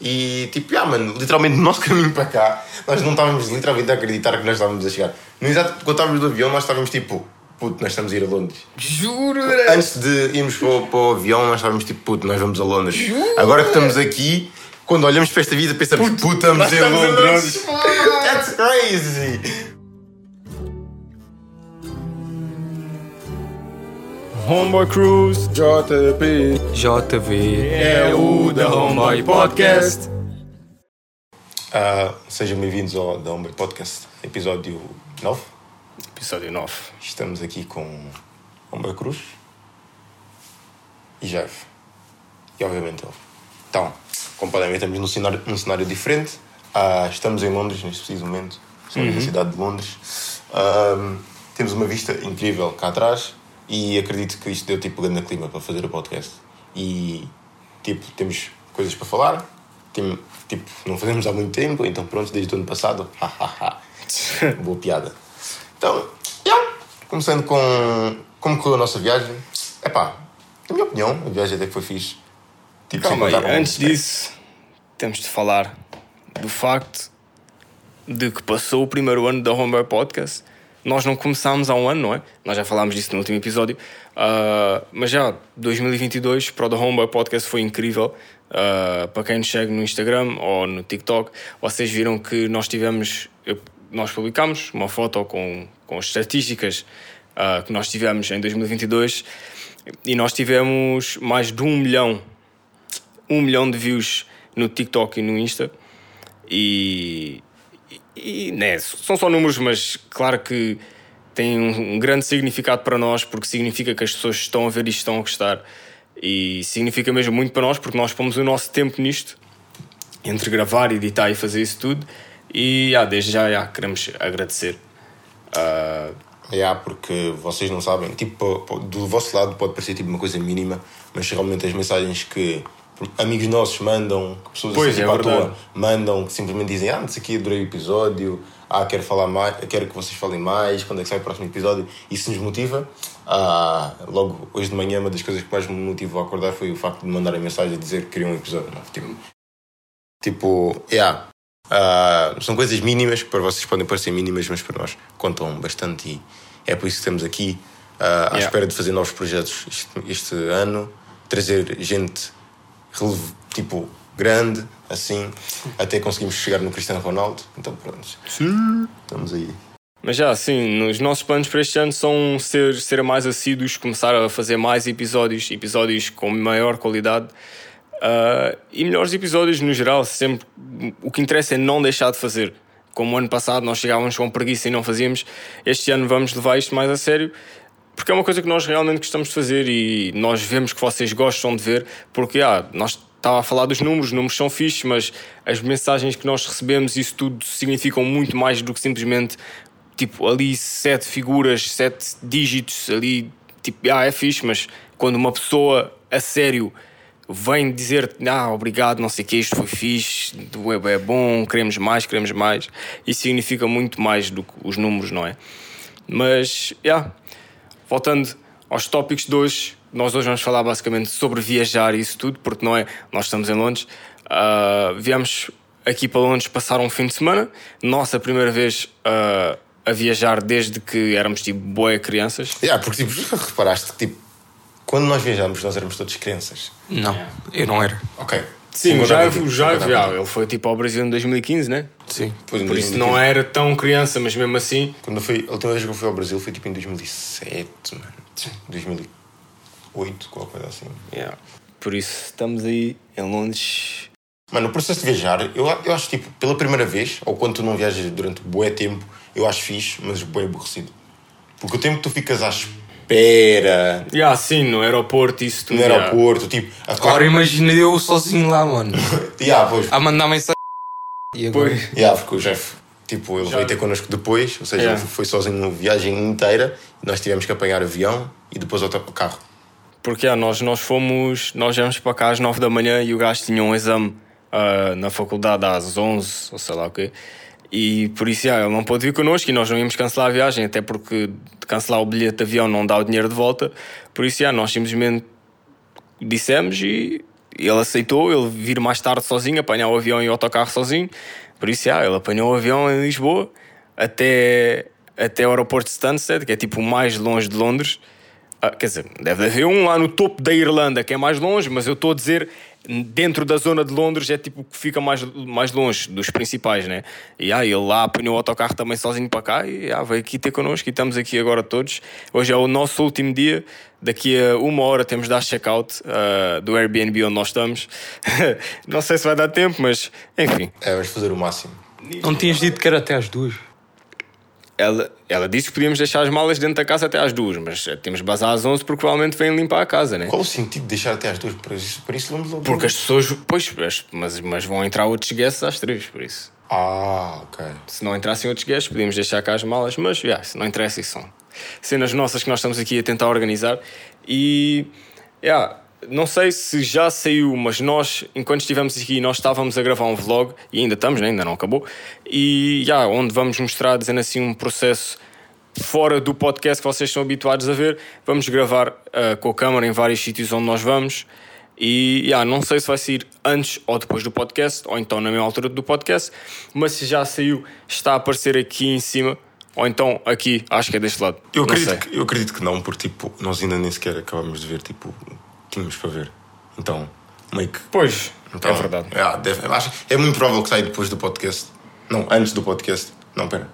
E tipo, ah, mano, literalmente no nosso caminho para cá, nós não estávamos literalmente a acreditar que nós estávamos a chegar. No exato, quando estávamos no avião, nós estávamos tipo, puto, nós estamos a ir a Londres. Juro, Antes de irmos para o, para o avião, nós estávamos tipo, puto, nós vamos a Londres. Agora que estamos aqui, quando olhamos para esta vida, pensamos, puto, estamos estamos em Londres. Londres. That's crazy! Homeboy Cruise JP. JV é o da Homeboy Podcast. Ah, sejam bem-vindos ao The Hombre Podcast, episódio 9. Episódio 9. Estamos aqui com Hombre Cruz e Jeff. E obviamente ele. Então, como podem ver, estamos num cenário, num cenário diferente. Ah, estamos em Londres neste preciso momento. Estamos na cidade de Londres. Ahm, temos uma vista incrível cá atrás e acredito que isto deu tipo grande clima para fazer o podcast. E tipo, temos coisas para falar. Tem, tipo, não fazemos há muito tempo, então pronto, desde o ano passado. Boa piada. Então, yeah, começando com como correu a nossa viagem. Epá, na minha opinião, a viagem até que foi fixe. Tipo, Calma aí, antes disso, temos de falar do facto de que passou o primeiro ano da Homeboy Podcast. Nós não começámos há um ano, não é? Nós já falámos disso no último episódio. Ah, mas já, 2022 para o The Homeboy Podcast foi incrível. Ah, para quem nos segue no Instagram ou no TikTok, vocês viram que nós tivemos, nós publicámos uma foto com, com as estatísticas ah, que nós tivemos em 2022 e nós tivemos mais de um milhão um milhão de views no TikTok e no Insta. E, e, né, são só números, mas claro que tem um, grande significado para nós, porque significa que as pessoas estão a ver isto, estão a gostar. E significa mesmo muito para nós, porque nós pomos o nosso tempo nisto, entre gravar, editar e fazer isso tudo. E ah, desde já, queremos agradecer. Ah, Yeah, porque vocês não sabem, tipo, po- do vosso lado pode parecer tipo uma coisa mínima, mas realmente as mensagens que amigos nossos mandam, pessoas Pois, assim é tipo, à toa mandam, que simplesmente dizem, ah, não sei o que, adorei o episódio, ah, quero falar mais, quero que vocês falem mais, quando é que sai o próximo episódio, isso nos motiva. Ah, logo hoje de manhã, uma das coisas que mais me motivou a acordar foi o facto de me mandarem mensagem a dizer que queriam um episódio novo. Tipo, tipo yeah. Ah, são coisas mínimas que para vocês podem parecer mínimas, mas para nós contam bastante e é por isso que estamos aqui ah, à Yeah. espera de fazer novos projetos este, este ano, trazer gente tipo grande, assim, até conseguimos chegar no Cristiano Ronaldo. Então pronto, estamos aí. Mas já, assim, os nossos planos para este ano são ser, ser mais assíduos, começar a fazer mais episódios, episódios com maior qualidade ah, e melhores episódios no geral. Sempre o que interessa é não deixar de fazer. Como o ano passado nós chegávamos com preguiça e não fazíamos, este ano vamos levar isto mais a sério. Porque é uma coisa que nós realmente gostamos de fazer e nós vemos que vocês gostam de ver, porque ah, nós estava a falar dos números, os números são fixos, mas as mensagens que nós recebemos, isso tudo significam muito mais do que simplesmente tipo ali sete figuras, sete dígitos ali, tipo, ah, é fixe, mas quando uma pessoa a sério vem dizer ah, obrigado, não sei o que, isto foi fixe, web é bom, queremos mais, queremos mais, isso significa muito mais do que os números, não é? Mas, yeah, voltando aos tópicos de hoje, nós hoje vamos falar basicamente sobre viajar e isso tudo, porque não é? Nós estamos em Londres, ah, viemos aqui para Londres passar um fim de semana, nossa primeira vez ah, a viajar desde que éramos tipo boé crianças. Yeah, porque tipo, reparaste que tipo, quando nós viajamos, nós éramos todos crianças. Não, eu não era. Ok. Sim, já, concordo já, concordo ele foi tipo ao Brasil em 2015, né? Sim. Em Por isso 2015. não era tão criança, mas mesmo assim. Quando eu fui, a última vez que eu fui ao Brasil foi tipo em 2007, mano. 2008, qualquer coisa assim. yeah. Por isso estamos aí em Londres. Mano, o processo de viajar, eu, eu acho tipo, pela primeira vez, ou quando tu não viajas durante bué tempo, eu acho fixe, mas bué aborrecido. Porque o tempo que tu ficas à espera Yeah, sim, no aeroporto, isso tudo. no yeah. aeroporto, tipo, a Agora imagina eu sozinho lá, mano. Yeah, pois. A mandar mensagem. E agora? Pois. Yeah, porque o Jeff, tipo, ele Já- veio ter connosco depois, ou seja, Yeah. ele foi sozinho a viagem inteira, e nós tivemos que apanhar avião e depois outro carro. Porque ah, nós, nós fomos, nós viemos para cá às 9 da manhã e o gajo tinha um exame ah, na faculdade às 11, ou sei lá o quê. E por isso ah, ele não pôde vir connosco e nós não íamos cancelar a viagem, até porque cancelar o bilhete de avião não dá o dinheiro de volta. Por isso ah, nós simplesmente dissemos e, ele aceitou, ele vir mais tarde sozinho, apanhar o avião e o autocarro sozinho. Por isso, já, ele apanhou o avião em Lisboa até, até o aeroporto de Stansted, que é tipo o mais longe de Londres. Ah, quer dizer, deve haver um lá no topo da Irlanda que é mais longe, mas eu estou a dizer dentro da zona de Londres é tipo que fica mais, mais longe dos principais, né? E aí ele lá apanhou o autocarro também sozinho para cá e ah, veio aqui ter connosco e estamos aqui agora todos. Hoje é o nosso último dia. Daqui a uma hora temos de dar check-out uh, do Airbnb onde nós estamos. Não sei se vai dar tempo, mas enfim. É, vamos fazer o máximo. Não tinhas dito que era até às duas. Ela, ela disse que podíamos deixar as malas dentro da casa até às duas, mas temos de bazar às 11 porque provavelmente vêm limpar a casa, né? Qual o sentido de deixar até às duas? Por isso, por isso vamos logo. Porque as pessoas, pois, mas, mas vão entrar outros guests às três, por isso. Ah, ok. Se não entrassem outros guests, podíamos deixar cá as malas, mas yeah, se não interessa, isso são cenas nossas que nós estamos aqui a tentar organizar. E yeah, não sei se já saiu, mas nós, enquanto estivemos aqui, nós estávamos a gravar um vlog, e ainda estamos, né? ainda não acabou, e yeah, onde vamos mostrar, dizendo assim, um processo fora do podcast que vocês estão habituados a ver. Vamos gravar uh, com a câmera em vários sítios onde nós vamos. E yeah, não sei se vai sair antes ou depois do podcast, ou então na mesma altura do podcast, mas se já saiu, está a aparecer aqui em cima, ou então aqui, acho que é deste lado. Eu acredito, que, eu acredito que não, porque tipo, nós ainda nem sequer acabamos de ver, tipo, tínhamos para ver. Então, meio que. Pois, Então, é verdade. É, deve- acho- é muito provável que saia depois do podcast. Não, antes do podcast. Não, pera.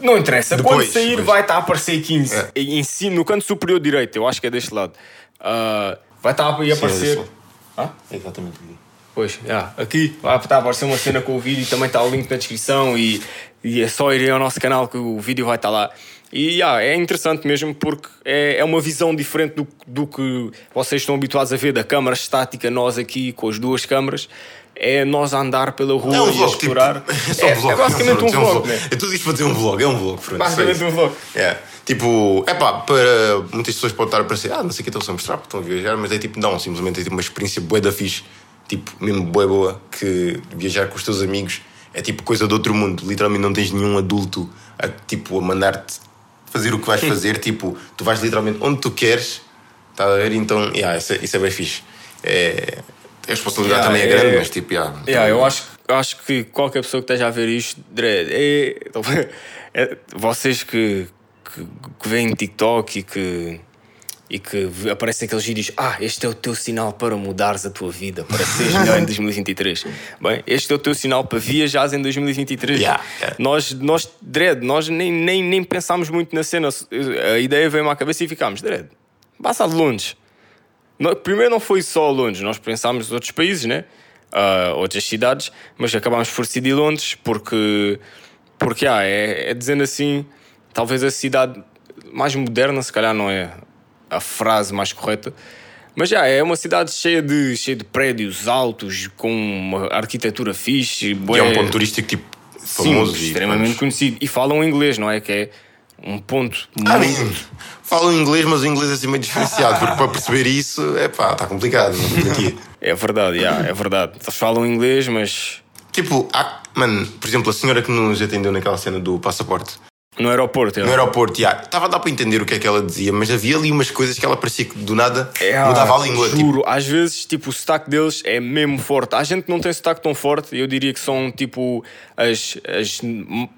Não interessa, Depois, quando sair depois. vai estar a aparecer aqui em, É. em cima, no canto superior direito, eu acho que é deste lado. Ah, vai estar a Sim, aparecer. é. Hã? É exatamente aqui. Pois, já, aqui vai estar a aparecer uma cena com o vídeo e também está o link na descrição e, e é só ir ao nosso canal que o vídeo vai estar lá. E já, é interessante mesmo porque é, é uma visão diferente do, do que vocês estão habituados a ver da câmara estática, nós aqui com as duas câmaras. É nós andar pela rua É um e tipo. explorar. É só um vlog. é basicamente um é vlog, né? É tudo isto para dizer um vlog, é um vlog, pronto. Basicamente um vlog. É. Tipo, é pá, para muitas pessoas pode estar a parecer, ah, não sei o que estão a mostrar porque estão a viajar, mas é tipo, não, simplesmente é tipo uma experiência bué da fixe, tipo, mesmo bué boa, que viajar com os teus amigos é tipo coisa de outro mundo. Literalmente não tens nenhum adulto a, tipo, a mandar-te fazer o que vais fazer, tipo, tu vais literalmente onde tu queres, estás a ver? Então, yeah, isso, é, isso é bem fixe. É, a responsabilidade Yeah, também é grande, é- mas tipo, yeah, Yeah, eu acho, acho que qualquer pessoa que esteja a ver isto, Dredd, é, é- vocês que, que, que veem TikTok e que, e que aparecem aqueles vídeos, ah, este é o teu sinal para mudares a tua vida, para seres melhor em 2023. Bem, este é o teu sinal para viajares em 2023. Yeah, yeah. Nós, nós, Dredd, nós nem, nem, nem pensámos muito na cena, a ideia veio-me à cabeça e ficámos, Dredd, passa. No- Primeiro não foi só Londres, nós pensámos outros países, né? Ah, outras cidades, mas acabámos por decidir Londres porque, porque ah, é, é dizendo assim, talvez a cidade mais moderna, se calhar não é a frase mais correta, mas já é uma cidade cheia de, cheia de prédios altos, com uma arquitetura fixe, E bué- é um ponto turístico tipo Sim, famoso e extremamente conhecido. E falam inglês, não é? Que é um ponto Ah, muito- Falo inglês, mas o inglês é assim meio diferenciado, porque para perceber isso, é pá, está complicado. mentir. É verdade, é verdade. Eles falam inglês, mas tipo, há, mano, por exemplo, a senhora que nos atendeu naquela cena do passaporte, no aeroporto. no aeroporto, já, estava a dar para entender o que é que ela dizia, mas havia ali umas coisas que ela parecia que do nada É, mudava a língua. Tipo, Juro, às vezes, tipo, o sotaque deles é mesmo forte. Há gente não tem sotaque tão forte, eu diria que são, tipo, as, as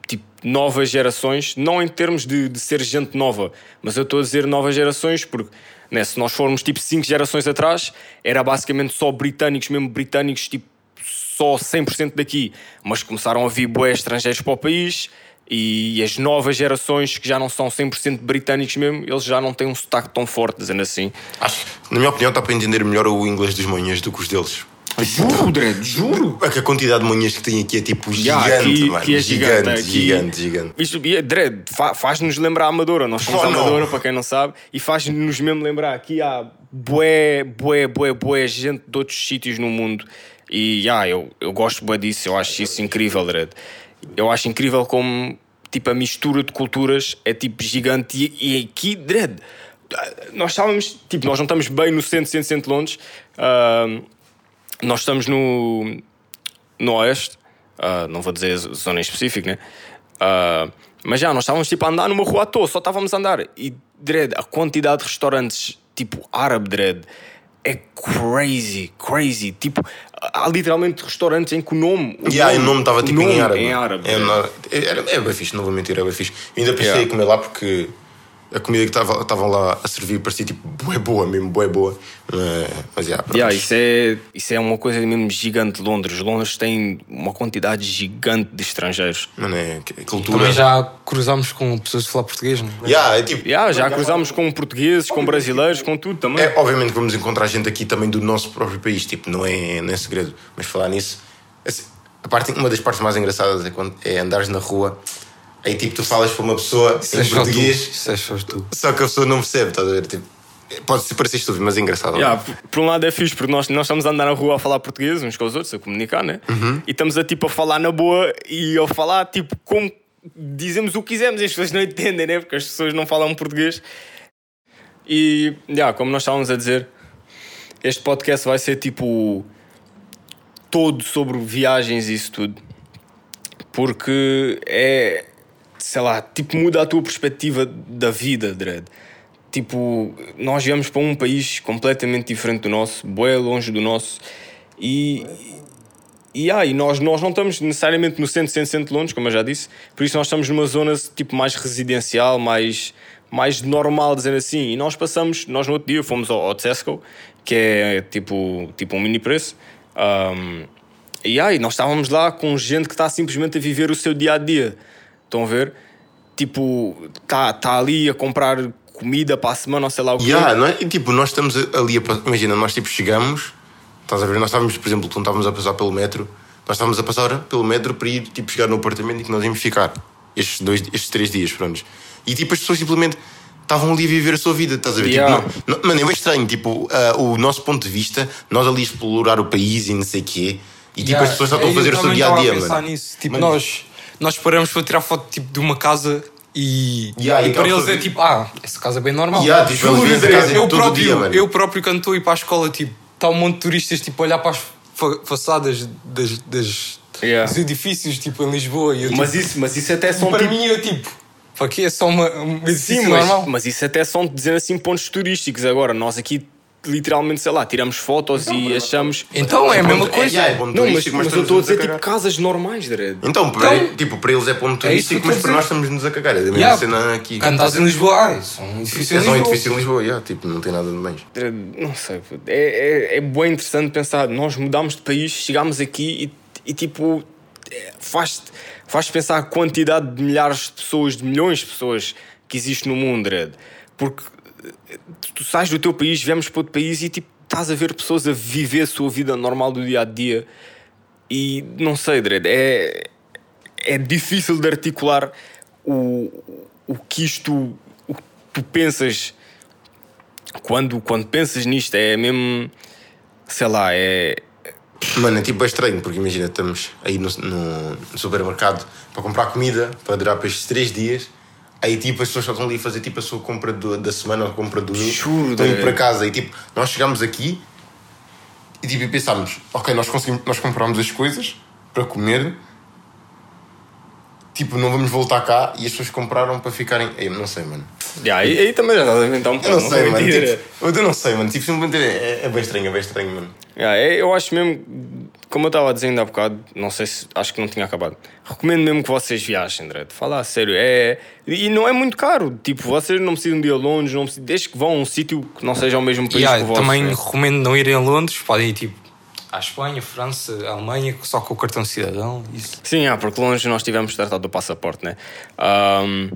tipo, novas gerações, não em termos de, de ser gente nova, mas eu estou a dizer novas gerações porque, né, se nós formos, tipo, cinco gerações atrás, era basicamente só britânicos, mesmo britânicos, tipo, só 100% daqui, mas começaram a vir bué estrangeiros para o país e as novas gerações que já não são 100% britânicos mesmo, eles já não têm um sotaque tão forte, dizendo assim. acho que, na minha opinião, está para entender melhor o inglês dos manhãs do que os deles. Juro, Dredd, juro. É que a quantidade de manhãs que tem aqui é tipo gigante, aqui- mano. aqui é gigante, gigante, gigante, gigante, Isto, e, Dredd, fa- faz-nos lembrar a Amadora. Nós somos Oh, a. Amadora, para quem não sabe, e faz-nos mesmo lembrar. Aqui há bué, bué, bué, bué gente de outros sítios no mundo. E já, eu, eu gosto bué disso, eu acho isso incrível, Dredd. Eu acho incrível como tipo, a mistura de culturas é tipo gigante. E, aqui, Dredd, nós estávamos, tipo, nós não estamos bem no centro, centro, centro de Londres. Ah, nós estamos no, no oeste, ah, não vou dizer zona em específico, né? Ah, mas já, nós estávamos tipo a andar numa rua à toa, só estávamos a andar. E, dread, a quantidade de restaurantes tipo árabe, dread, é crazy, crazy. Tipo, há literalmente restaurantes em que o nome. O Yeah, o nome estava tipo em árabe. Em árabe. É, é, era, é bem fixe, não vou mentir, é bem fixe. Ainda pensei Yeah. em comer lá porque a comida que estava- estavam lá a servir parecia tipo bué boa mesmo, bué boa. Mas, yeah. Yeah, isso, é, isso é uma coisa mesmo gigante de Londres. Londres tem uma quantidade gigante de estrangeiros. Mano, é, é cultura. Também já cruzámos com pessoas a falar português, não é? Yeah, é tipo. Yeah, já cruzámos com portugueses, com brasileiros, com tudo também. É, obviamente que vamos encontrar gente aqui também do nosso próprio país, tipo, não é, não é segredo. Mas falar nisso, assim, a parte, uma das partes mais engraçadas é quando é andares na rua, aí tipo tu falas para uma pessoa Isso em é só tu. português, Isso é só tu. só que a pessoa não percebe, estás a ver? Tipo, pode ser parecer estúpido, mas é engraçado. Yeah, por, por um lado é fixe, porque nós, nós estamos a andar na rua a falar português uns com os outros, a comunicar, né? E estamos a tipo a falar na boa e a falar tipo como dizemos o que quisermos e as pessoas não entendem, né? Porque as pessoas não falam português. E, yeah, como nós estávamos a dizer, este podcast vai ser tipo todo sobre viagens e isso tudo. Porque é, sei lá, tipo muda a tua perspectiva da vida, Dredd. Tipo, nós viemos para um país completamente diferente do nosso, bué longe do nosso, e, e, ah, nós, nós não estamos necessariamente no centro, centro, centro de Londres, como eu já disse, por isso nós estamos numa zona tipo mais residencial, mais, mais normal, dizendo assim, e nós passamos, nós no outro dia fomos ao, ao Tesco, que é tipo, tipo um mini preço, um, e aí nós estávamos lá com gente que está simplesmente a viver o seu dia a dia, estão a ver? Tipo, está tá ali a comprar comida para a semana ou sei lá o quê. Yeah, é? E tipo, nós estamos ali a Imagina, nós tipo chegamos, estás a ver? Nós estávamos, por exemplo, quando estávamos a passar pelo metro, nós estávamos a passar pelo metro para ir tipo, chegar no apartamento e que nós íamos ficar estes, dois, estes três dias, pronto. E tipo, as pessoas simplesmente estavam ali a viver a sua vida, estás a ver? Yeah. Tipo, não, não, mano, é bem estranho, tipo, ah, o nosso ponto de vista, nós ali explorar o país e não sei o quê, e tipo, as pessoas só estão a fazer o seu dia a dia, mano. Nisso. Tipo, Mano. nós, nós paramos para tirar foto tipo, de uma casa e, Yeah, e e para eles é tipo, ah, essa casa é bem normal. Yeah, tipo, eles eu, todo próprio, dia, eu próprio quando estou a ir para a escola, tipo, está um monte de turistas tipo, a olhar para as fa- façadas das, das, Yeah. dos edifícios tipo, em Lisboa. E eu, Mas tipo, isso, mas isso até são para tipo- mim eu tipo, para quê? É só uma, um Sim, mas, normal. mas isso até são dizer assim pontos turísticos. Agora, nós aqui literalmente, sei lá, tiramos fotos e achamos. Então é a mesma ponto- coisa. yeah, é ponto Não, mas, turístico, mas eu estamos estou a dizer tipo casas normais, Dredd. Então, para, Então- tipo, para eles é ponto É turístico, mas para nós estamos-nos a cagar. É a mesma Yeah. cena aqui. Estás em Lisboa, ah, isso é um edifício É em só um Lisboa. edifício em Lisboa, yeah, tipo, não tem nada de mais. Dredd, Não sei, é, é, é bem interessante pensar. Nós mudámos de país, chegámos aqui e, e tipo, é, faz faz pensar a quantidade de milhares de pessoas, de milhões de pessoas que existe no mundo, Dredd. Porque tu sais do teu país, viemos para outro país e tipo, estás a ver pessoas a viver a sua vida normal do dia a dia. E não sei, Dredd, é, é difícil de articular o, o que isto, o que tu pensas quando, quando pensas nisto. É mesmo, sei lá, é. Mano, é tipo, é estranho, porque imagina, estamos aí no, no- supermercado para comprar comida, para durar para estes três dias. Aí, tipo, as pessoas só estão ali a fazer tipo a sua compra do- da semana ou a compra do mês. Estão ir é. para casa e, tipo, nós chegamos aqui e, tipo, pensámos, ok, nós, conseguimos, nós compramos as coisas para comer, tipo, não vamos voltar cá e as pessoas compraram para ficarem. Eu não sei, mano. Yeah, aí, aí também já estás a inventar um Eu pouco. não sei, mano. Tipo, eu não sei, mano. Tipo, simplesmente é, é bem estranho, é bem estranho, mano. Yeah, é- eu acho mesmo, como eu estava dizendo há bocado, não sei se acho que não tinha acabado. Recomendo mesmo que vocês viajem, Dredd. Falar a sério. É, e não é muito caro. Tipo, vocês não precisam de ir longe, não precisam, desde que vão a um sítio que não seja o mesmo país Yeah, que o vosso. também né? recomendo não irem a Londres, podem ir tipo à Espanha, França, Alemanha, só com o cartão de cidadão. Isso. Sim, ah, porque longe nós tivemos tratado do passaporte, né? Ahm,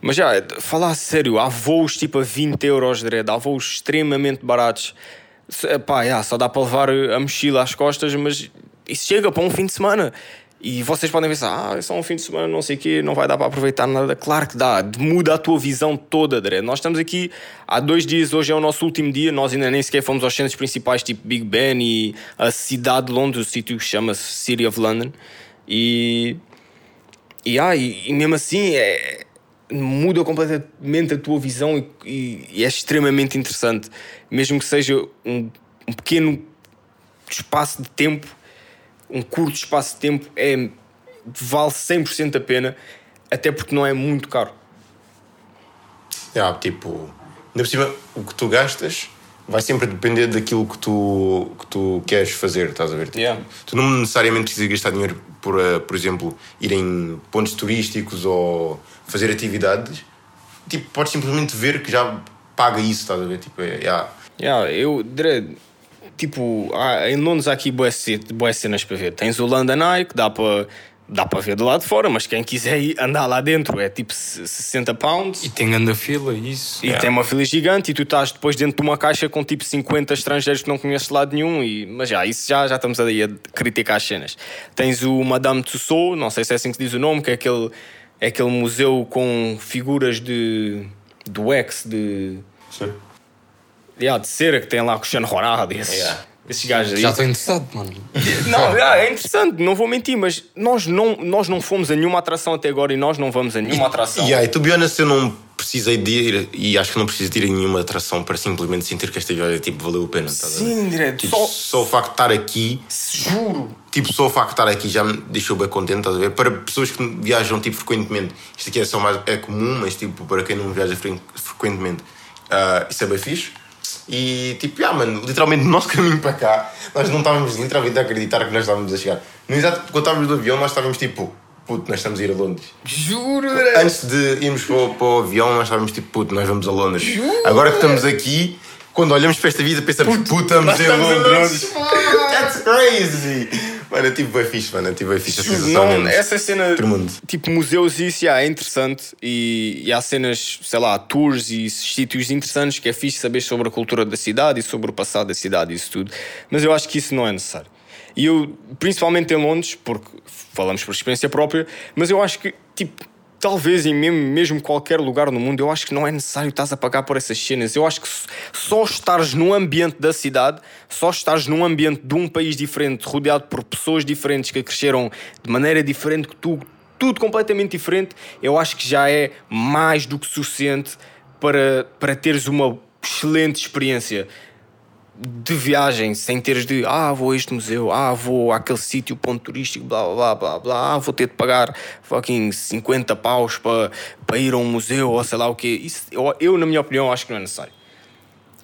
mas já, falar a sério, há voos tipo a 20 euros, Dredd, há voos extremamente baratos. Pá, já, só dá para levar a mochila às costas, mas isso chega para um fim de semana. E vocês podem pensar, ah, é só um fim de semana, não sei o quê, não vai dar para aproveitar nada. Claro que dá, muda a tua visão toda, Dredd. Nós estamos aqui há dois dias, hoje é o nosso último dia, nós ainda nem sequer fomos aos centros principais, tipo Big Ben e a cidade de Londres, o sítio que chama-se City of London. E e, ah, e, e mesmo assim é, muda completamente a tua visão e, e- e é extremamente interessante. Mesmo que seja um, um pequeno espaço de tempo, um curto espaço de tempo, é, vale 100% a pena, até porque não é muito caro. Yeah, tipo, ainda por cima, o que tu gastas vai sempre depender daquilo que tu, que tu queres fazer, estás a ver? Tipo, Yeah. Tu não necessariamente precisas gastar dinheiro por, eh, por exemplo, ir em pontos turísticos ou fazer atividades. Tipo, podes simplesmente ver que já paga isso, estás a ver? Tipo, é, yeah. Yeah, eu tipo, há- em Londres há aqui boas ce- boas cenas para ver. Tens o London Eye, que dá para dá para ver do lado de fora, mas quem quiser ir andar lá dentro é tipo se- 60 pounds. E tem grande fila, isso. E tem uma fila gigante e tu estás depois dentro de uma caixa com tipo 50 estrangeiros que não conheces de lado nenhum. E, mas já, isso já, já estamos aí a criticar as cenas. Tens o Madame Tussauds, não sei se é assim que se diz o nome, que é aquele, é aquele museu com figuras de do wax, de, yeah, de cera que tem lá Cristiano Ronaldo. e Esses, Yeah. esses gajos aí. Já estou interessado, mano. Não, é interessante, não vou mentir, mas nós não, nós não fomos a nenhuma atração até agora e nós não vamos a nenhuma atração. Yeah, e to be honest, eu não precisei de ir e acho que não preciso de ir a nenhuma atração para simplesmente sentir que esta viagem tipo, valeu a pena. estás a ver? Sim, direto. Tipo, Só, só o facto de estar aqui juro. Tipo, só o facto de estar aqui já me deixou bem contente, estás a ver? Para pessoas que viajam tipo, frequentemente, isto aqui é só mais é comum, mas tipo, para quem não viaja fre- frequentemente, ah, isso é bem fixe. E tipo, ah, mano, literalmente no nosso caminho para cá, nós não estávamos literalmente a acreditar que nós estávamos a chegar. No exato, quando estávamos no avião, nós estávamos tipo, puto, nós estamos a ir a Londres. Juro. Antes de irmos para o, para o avião, nós estávamos tipo, puto, nós vamos a Londres. Agora que estamos aqui, quando olhamos para esta vida, pensamos, puto, a estamos a Londres. That's crazy! Mano, eu tive bem fixe, mano, eu tive bem fixe a sensação Não, essa cena, tipo museus, isso yeah, é interessante e, e há cenas, sei lá, tours e sítios interessantes que é fixe saber sobre a cultura da cidade e sobre o passado da cidade e isso tudo, mas eu acho que isso não é necessário. E eu, principalmente em Londres, porque falamos por experiência própria, mas eu acho que, tipo, talvez em mesmo, mesmo qualquer lugar no mundo, eu acho que não é necessário estás a pagar por essas cenas. Eu acho que só estares num ambiente da cidade, só estares num ambiente de um país diferente, rodeado por pessoas diferentes que cresceram de maneira diferente que tu, tudo completamente diferente, eu acho que já é mais do que suficiente para, para teres uma excelente experiência de viagem, sem teres de ah, vou a este museu, ah, vou àquele sítio, ponto turístico, blá blá blá blá ah, vou ter de pagar fucking 50 paus para, para ir a um museu ou sei lá o quê. Isso, eu, eu, na minha opinião, acho que não é necessário.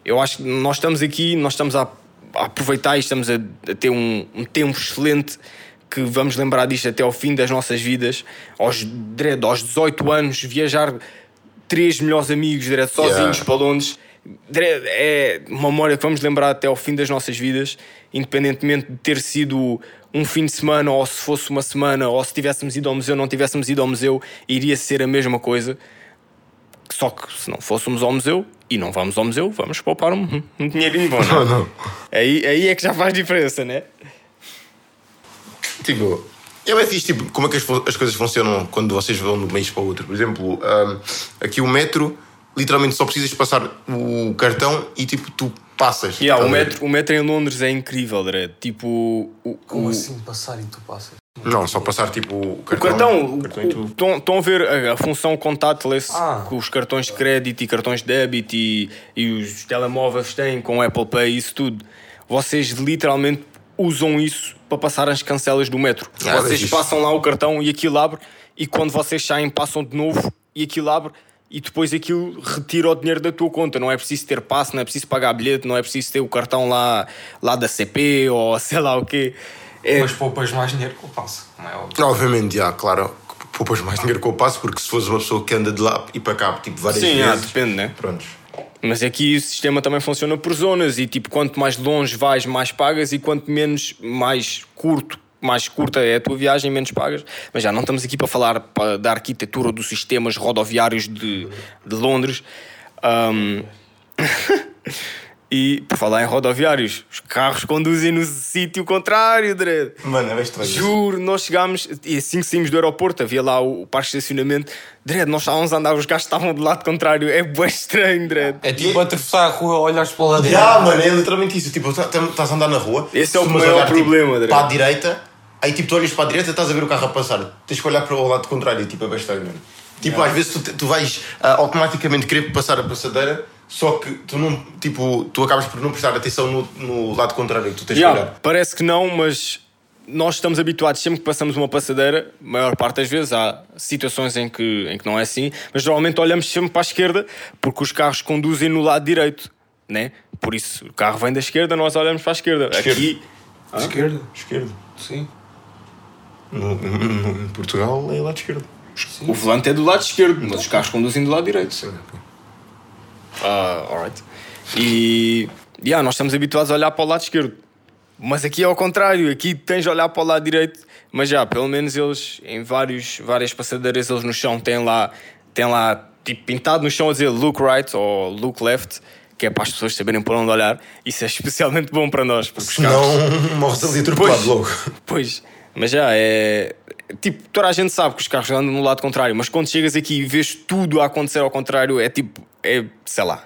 Eu acho que nós estamos aqui, nós estamos a, a aproveitar e estamos a, a ter um, um tempo excelente que vamos lembrar disto até ao fim das nossas vidas. Aos, aos 18 anos, viajar três melhores amigos direto, sozinhos Yeah. para Londres. É uma memória que vamos lembrar até ao fim das nossas vidas, independentemente de ter sido um fim de semana ou se fosse uma semana ou se tivéssemos ido ao museu não tivéssemos ido ao museu, iria ser a mesma coisa. Só que se não fôssemos ao museu e não vamos ao museu, vamos poupar um, um dinheirinho bom, não? é? Não, não. Aí, aí é que já faz diferença, né? Tipo, é bem fixe, tipo, como é que as, as coisas funcionam quando vocês vão de um mês para o outro. Por exemplo, ahm, aqui o metro, literalmente só precisas passar o cartão e tipo, tu passas. Yeah, o, metro, o metro em Londres é incrível, Dred. Tipo, o, Como o, assim passar e tu passas? Não, só passar tipo o o cartão. o cartão e tu. estão estão a ver a, a função contactless Ah. que os cartões de crédito e cartões de débito e, e os telemóveis têm com Apple Pay e isso tudo. Vocês literalmente usam isso para passar as cancelas do metro. Ah, vocês isso. passam lá o cartão e aquilo abre e quando vocês saem passam de novo e aquilo abre e depois aquilo retira o dinheiro da tua conta. Não é preciso ter passe, não é preciso pagar bilhete, não é preciso ter o cartão lá, lá da CP ou sei lá o quê. É, Mas poupas mais dinheiro que eu passo, como é óbvio. Obviamente, já, claro, poupas mais dinheiro que eu passo, porque se fores uma pessoa que anda de lá e para cá, tipo, várias Sim, ah, vezes. depende, né? Prontos. Mas aqui o sistema também funciona por zonas e tipo, quanto mais longe vais, mais pagas e quanto menos, mais curto, mais curta é a tua viagem, menos pagas. Mas já não estamos aqui para falar da arquitetura dos sistemas rodoviários de, de Londres. Ahm, e por falar em rodoviários, os carros conduzem no sítio contrário, Dredd. Mano, é estranho. Juro, nós chegámos e assim que saímos do aeroporto, havia lá o, o parque de estacionamento. Dredd, nós estávamos a andar, os gajos estavam do lado contrário. É bem estranho, Dredd. É tipo atravessar a rua, olhares para o lado Já, mano, é literalmente isso. Tipo, tá- tá- estás a andar na rua. Esse é o maior olhar, tipo, problema, André. Para a direita, aí tipo, tu olhas para a direita, estás a ver o carro a passar. Tens que olhar para o lado contrário, tipo, é estranho, mano. Tipo, às vezes tu, tu vais ah, automaticamente querer passar a passadeira, só que tu não, tipo, tu acabas por não prestar atenção no, no lado contrário que tu tens Yeah, que olhar. parece que não, mas nós estamos habituados sempre que passamos uma passadeira, maior parte das vezes há situações em que, em que não é assim, mas normalmente olhamos sempre para a esquerda porque os carros conduzem no lado direito. Né? Por isso, o carro vem da esquerda, nós olhamos para a esquerda. Esquerda. Aqui, Esquerda, esquerda. Sim. No, no- em Portugal é lado esquerdo. o volante é do lado esquerdo, mas os carros conduzem do lado direito. Sim. Ah, alright. E yeah, nós estamos habituados a olhar para o lado esquerdo. Mas aqui é ao contrário, aqui tens de olhar para o lado direito. Mas já, pelo menos eles, em vários, várias passadeiras, eles no chão têm lá, têm lá tipo, pintado no chão a dizer look right ou look left, que é para as pessoas saberem por onde olhar. Isso é especialmente bom para nós, porque os carros. Senão morres ali atropelado logo. Pois, mas já é. Tipo, toda a gente sabe que os carros andam no lado contrário, mas quando chegas aqui e vês tudo a acontecer ao contrário, é tipo. É. sei lá.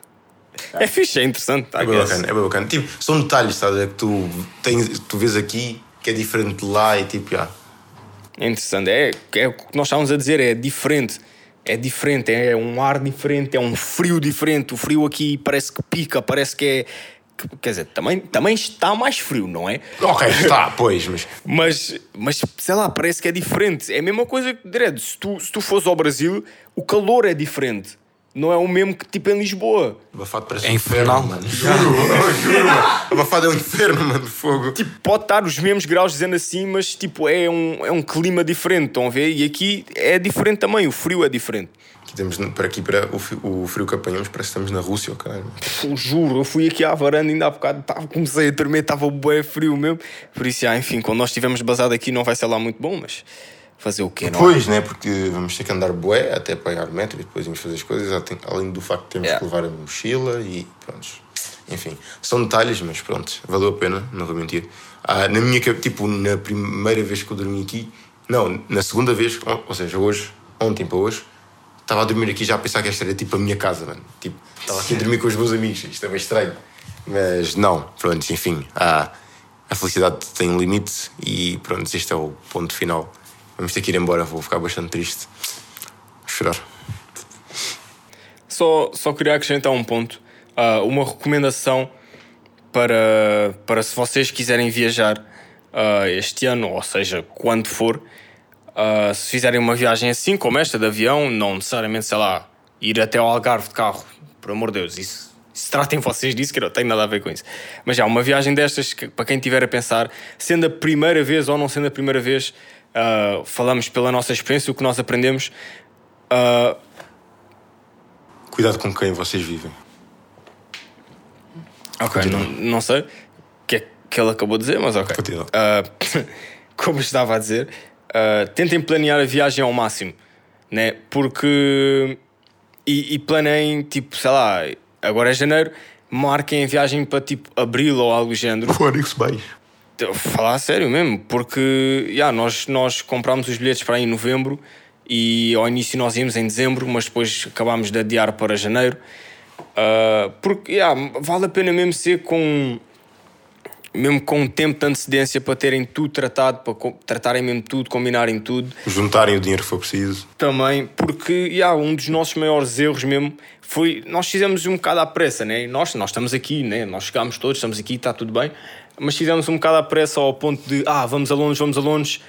É fixe, é interessante. I É bem bacana, é bem bacana. Tipo, são detalhes, estás a que tu, tens, tu vês aqui que é diferente de lá e tipo, já. É interessante. É, é o que nós estávamos a dizer, é diferente. É diferente, é um ar diferente, é um frio diferente. O frio aqui parece que pica, parece que é. Que- Quer dizer, também, também está mais frio, não é? Ok, está, pois, mas Mas, mas sei lá, parece que é diferente. É a mesma coisa que, direto, se tu, se tu fores ao Brasil, o calor é diferente. Não é o mesmo que tipo em Lisboa. abafado parece É infernal. inferno, mano. Juro, juro. Abafado é um inferno, mano, de fogo. Tipo, pode estar os mesmos graus dizendo assim, mas tipo, é um, é um clima diferente, estão a ver? E aqui é diferente também, o frio é diferente. Aqui temos, para aqui, para o, frio que apanhamos, parece que estamos na Rússia, caralho. Eu juro, eu fui aqui à varanda ainda há bocado, tava, comecei a tremer, estava bué frio mesmo. Por isso, ah, enfim, quando nós estivermos basado aqui não vai ser lá muito bom, mas fazer o quê, não é? Pois, né? Porque vamos ter que andar bué até pagar o metro e depois vamos fazer as coisas, além do facto de termos Yeah. que levar a mochila e pronto. Enfim, são detalhes, mas pronto, valeu a pena, não vou mentir. Ah, na minha, tipo, na primeira vez que eu dormi aqui, não, na segunda vez, ou seja, hoje, ontem para hoje, estava a dormir aqui já a pensar que esta era tipo a minha casa, mano. Tipo, estava aqui a dormir com os meus amigos, isto é bem estranho. Mas não, pronto, enfim, ah, a felicidade tem um limite e pronto, este é o ponto final. Vamos ter que ir embora, vou ficar bastante triste. Vou chorar. Só, só queria acrescentar um ponto. Ah, uma recomendação para, para se vocês quiserem viajar ah, este ano, ou seja, quando for, ah, se fizerem uma viagem assim, como esta de avião, não necessariamente, sei lá, ir até ao Algarve de carro, por amor de Deus, isso. Se tratem vocês disso, que não tenho nada a ver com isso. Mas já, uma viagem destas, que, para quem estiver a pensar, sendo a primeira vez ou não sendo a primeira vez, ah, falamos pela nossa experiência, o que nós aprendemos. ah, Cuidado com quem vocês vivem. Ok, não, não sei o que é que ele acabou de dizer, mas ok. Como estava a dizer, ah, tentem planear a viagem ao máximo, né? Porque. E, e planeiem, tipo, sei lá, agora é janeiro, marquem a viagem para tipo abril ou algo do género. Fónix baixo. Estou a falar a sério mesmo, porque yeah, nós, nós comprámos os bilhetes para aí em novembro e ao início nós íamos em dezembro, mas depois acabámos de adiar para janeiro. Ah, porque yeah, vale a pena mesmo ser com mesmo com um tempo de antecedência para terem tudo tratado, para tratarem mesmo tudo, combinarem tudo Juntarem o dinheiro que for preciso. também, porque yeah, um dos nossos maiores erros mesmo foi nós fizemos um bocado à pressa, né? Nós, nós estamos aqui, né? nós chegámos todos, estamos aqui, está tudo bem, mas fizemos um bocado à pressa ao ponto de ah, vamos a Londres, vamos a Londres,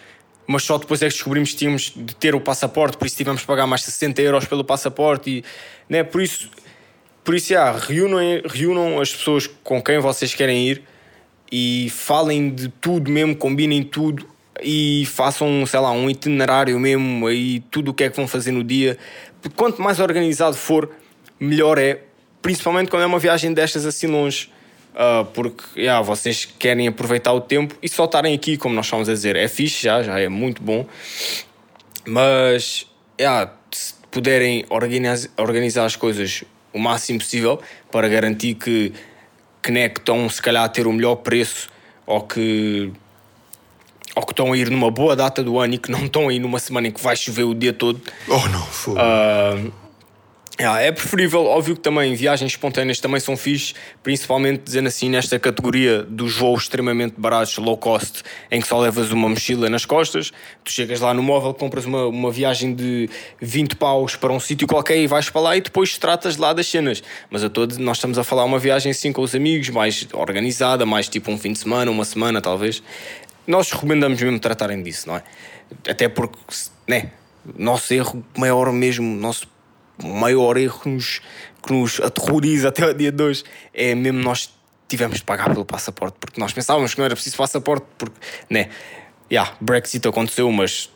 mas só depois é que descobrimos que tínhamos de ter o passaporte, por isso tivemos que pagar mais 60 euros pelo passaporte e né? por isso, por isso yeah, reúnam, reúnam as pessoas com quem vocês querem ir e falem de tudo mesmo, combinem tudo e façam, sei lá, um itinerário mesmo aí, tudo o que é que vão fazer no dia. Porque quanto mais organizado for, melhor é, principalmente quando é uma viagem destas assim longe. Ah, porque yeah, vocês querem aproveitar o tempo e só estarem aqui, como nós estamos a dizer, é fixe já, já é muito bom. Mas yeah, se puderem organizar, organizar as coisas o máximo possível para garantir que, que, né, que estão se calhar a ter o melhor preço ou que, ou que estão a ir numa boa data do ano e que não estão a ir numa semana em que vai chover o dia todo. Oh não, fogo. Ah, yeah, é preferível, óbvio que também viagens espontâneas também são fixe, principalmente dizendo assim nesta categoria dos voos extremamente baratos, low cost, em que só levas uma mochila nas costas, tu chegas lá no móvel, compras uma, uma viagem de 20 paus para um sítio qualquer e vais para lá e depois tratas lá das cenas. Mas a todos nós estamos a falar uma viagem assim com os amigos, mais organizada, mais tipo um fim de semana, uma semana talvez. Nós recomendamos mesmo tratarem disso, não é? Até porque, né? Nosso erro maior mesmo, nosso o maior erro que nos, que nos aterroriza até o dia de hoje é mesmo nós tivemos de pagar pelo passaporte, porque nós pensávamos que não era preciso passaporte, porque, né, yeah, Brexit aconteceu, mas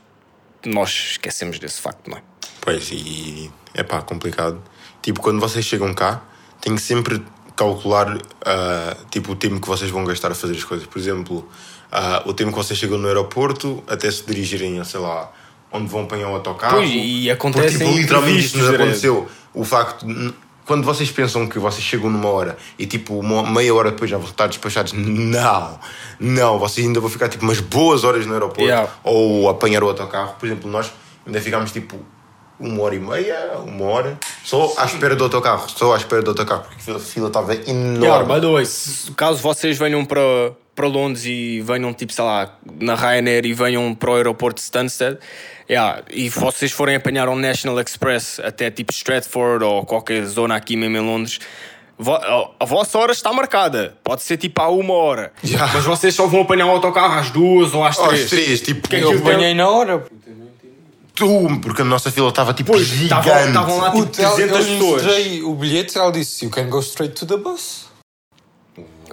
nós esquecemos desse facto, não é? Pois, e é pá, complicado. Tipo, quando vocês chegam cá, tem que sempre calcular ah, tipo, o tempo que vocês vão gastar a fazer as coisas. Por exemplo, ah, o tempo que vocês chegam no aeroporto até se dirigirem sei lá, onde vão apanhar o autocarro. Pois, e acontecem Porque, tipo, literalmente isso nos aconteceu. O facto de, quando vocês pensam que vocês chegam numa hora e tipo uma meia hora depois já vão estar despachados, não, não, vocês ainda vão ficar tipo umas boas horas no aeroporto Yeah. ou apanhar o autocarro. Por exemplo, nós ainda ficámos tipo uma hora e meia, uma hora, só à espera do autocarro, só à espera do autocarro, porque a fila- estava Yeah, enorme. by the way, se- caso vocês venham para, para Londres e venham, tipo, sei lá, na Ryanair e venham para o aeroporto de Stansted, yeah, e vocês forem apanhar um National Express até tipo Stratford ou qualquer zona aqui mesmo em Londres, vo- a- vossa hora está marcada. Pode ser tipo à uma hora. Yeah. Mas vocês só vão apanhar o autocarro às duas ou às três. três, tipo, Que é que Eu apanhei na hora. tu, porque a nossa fila estava tipo Pois, gigante. estavam- lá, tipo, Puta, ela- 300 eu pessoas. mostrei o bilhete e ela disse: You can go straight to the bus.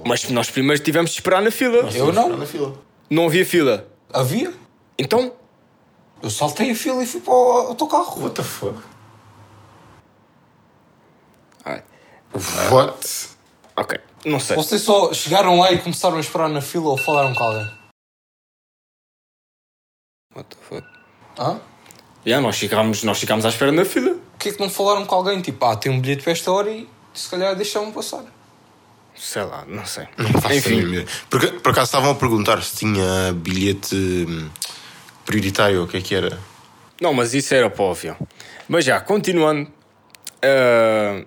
Mas nós primeiro tivemos de esperar na fila. Eu não. Na fila. Não havia fila. Havia. Então, Eu saltei a fila e fui para o autocarro. What the fuck? ai, What? ok, não sei. Vocês só chegaram lá e começaram a esperar na fila ou falaram com alguém? What the fuck? Hã? Yeah, nós, ficámos, nós ficámos à espera na fila. Porquê que não falaram com alguém? Tipo, ah, tem um bilhete para esta hora e se calhar deixaram passar. Sei lá, não sei. Não faço Enfim. Porque, por acaso estavam a perguntar se tinha bilhete hum, prioritário, o que é que era? não, mas isso era para o avião. Mas já, continuando. Uh,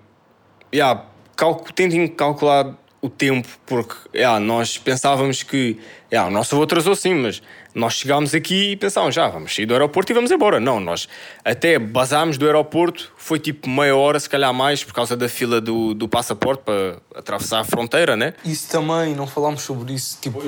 yeah, calcu tentem calcular o tempo, porque yeah, nós pensávamos que yeah, o nosso voo atrasou sim, mas nós chegámos aqui e pensávamos, já vamos sair do aeroporto e vamos embora. Não, nós até basámos do aeroporto, foi tipo meia hora, se calhar mais, por causa da fila do, do passaporte para atravessar a fronteira, né? Isso também, não falámos sobre isso. Tipo,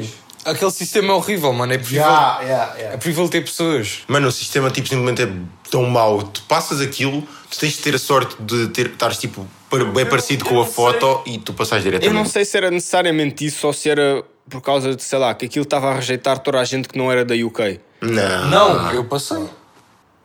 aquele sistema é horrível, mano. É preferível, é preferível ter pessoas. Mano, o sistema tipo, simplesmente é tão mau. Tu passas aquilo, tu tens de ter a sorte de ter, estares tipo, bem parecido com a foto e tu passas Eu não diretamente. sei se era necessariamente isso ou se era por causa de, sei lá, que aquilo estava a rejeitar toda a gente que não era da UK. Não. Não, eu passei.